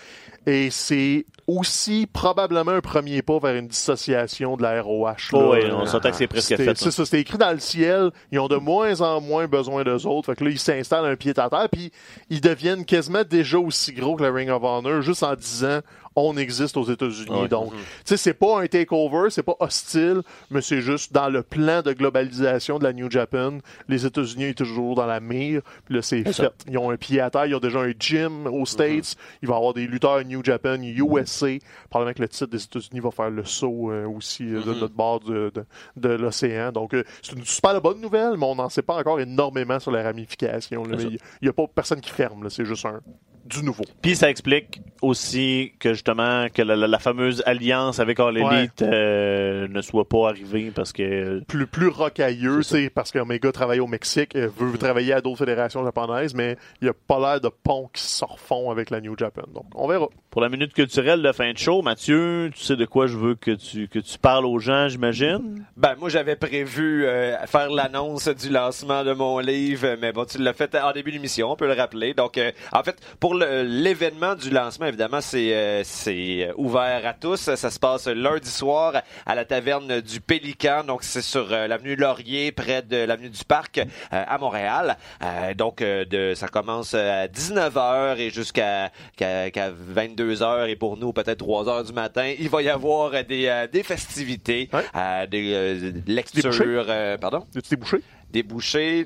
Et c'est aussi probablement un premier pas vers une dissociation de la ROH. Oh, oui, on s'entend que c'est presque fait. C'est ça, c'était écrit dans le ciel. Ils ont de moins en moins besoin d'eux autres. Fait que là, ils s'installent un pied à terre, puis ils deviennent quasiment déjà aussi gros que le Ring of Honor, juste en disant on existe aux États-Unis. Donc, tu sais, c'est pas un takeover, c'est pas hostile, mais c'est juste dans le plan de globalisation de la New Japan, les États-Unis sont toujours dans la mire. Puis là, c'est fait. ça. Ils ont un pied à terre, ils ont déjà un gym aux States. Il va y avoir des lutteurs New Japan, USA. Probablement que le titre des États-Unis va faire le saut euh, aussi euh, de notre bord de, de, de l'océan. Donc, euh, c'est une super bonne nouvelle, mais on n'en sait pas encore énormément sur les ramifications. là. C'est Mais Il n'y a pas personne qui ferme, c'est juste un du nouveau. Puis ça explique aussi que justement que la, la- la fameuse alliance avec All Elite euh, ne soit pas arrivée parce que plus, plus rocailleux, C'est parce qu'Omega travaille au Mexique, euh, veut travailler à d'autres fédérations japonaises, mais il n'y a pas l'air de pont qui se refont avec la New Japan. Donc, on verra. pour la minute culturelle de fin de show, Mathieu, tu sais de quoi je veux que tu que tu parles aux gens, j'imagine? Ben, moi, j'avais prévu euh, faire l'annonce du lancement de mon livre, mais bon, tu l'as fait en début d'émission, on peut le rappeler. Donc, euh, en fait, pour le- l'événement du lancement, évidemment, c'est euh, c'est euh, ouvert à tous. Ça se passe lundi soir à la taverne du Pélican. Donc, c'est sur euh, l'avenue Laurier, près de l'avenue du Parc euh, à Montréal. Euh, donc, euh, de, ça commence à 19h et jusqu'à qu'à 22h et pour nous, peut-être 3h du matin. Il va y avoir des, euh, des festivités, euh, des euh, lectures, euh, pardon? Des bouchées,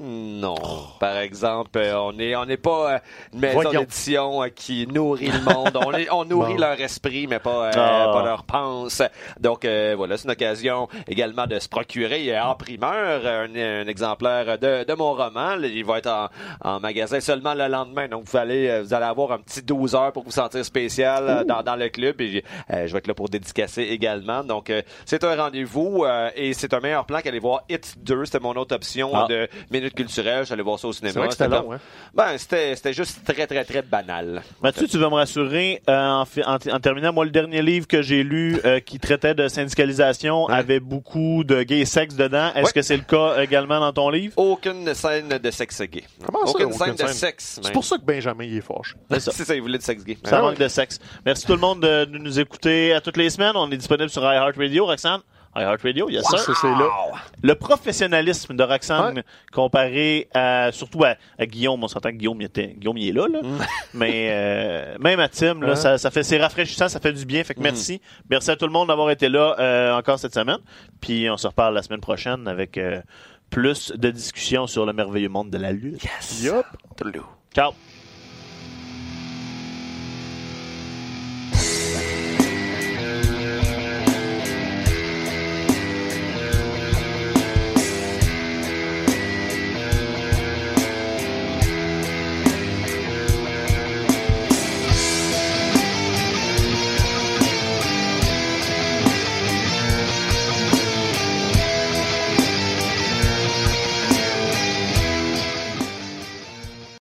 non. Par exemple, euh, on est on n'est pas euh, une maison d'édition euh, qui nourrit le monde. On, est, on nourrit Bon. leur esprit, mais pas, euh, Ah. pas leur pense. Donc euh, voilà, c'est une occasion également de se procurer en primeur un, un exemplaire de, de mon roman. Il va être en, en magasin seulement le lendemain. Donc vous allez vous allez avoir un petit 12 heures pour vous sentir spécial dans, dans le club. Et euh, je vais être là pour dédicacer également. Donc euh, c'est un rendez-vous euh, et c'est un meilleur plan qu'aller voir Hit 2. C'était mon autre option Ah. de minutes culturelles. J'allais voir ça au cinéma. C'est vrai que c'était long, hein? Ben, c'était, c'était juste très, très, très banal. Mathieu, tu veux me rassurer, euh, en, fi- en, en terminant, moi, le dernier livre que j'ai lu euh, qui traitait de syndicalisation avait beaucoup de gay sexe dedans. Est-ce Ouais. que c'est le cas également dans ton livre? Aucune scène de sexe gay. Comment ça, Aucune aucune scène de scène? sexe. C'est pour ça que Benjamin il est fâché. C'est ça. Ça, il voulait de sexe gay. Ça Ah manque de sexe. Merci tout le monde de, de nous écouter à toutes les semaines. On est disponible sur iHeartRadio, Roxane? iHeartRadio, yes sir. Ça, c'est là. Le professionnalisme de Roxane Ouais. comparé à, surtout à, à Guillaume, on s'entend que Guillaume, il, était, Guillaume, il est là, là. mais euh, même à Tim, là, Ouais. ça, ça fait, c'est rafraîchissant, ça fait du bien. Fait que merci. Merci à tout le monde d'avoir été là euh, encore cette semaine. Puis on se reparle la semaine prochaine avec euh, plus de discussions sur le merveilleux monde de la lutte. Yup. Toulou. Ciao.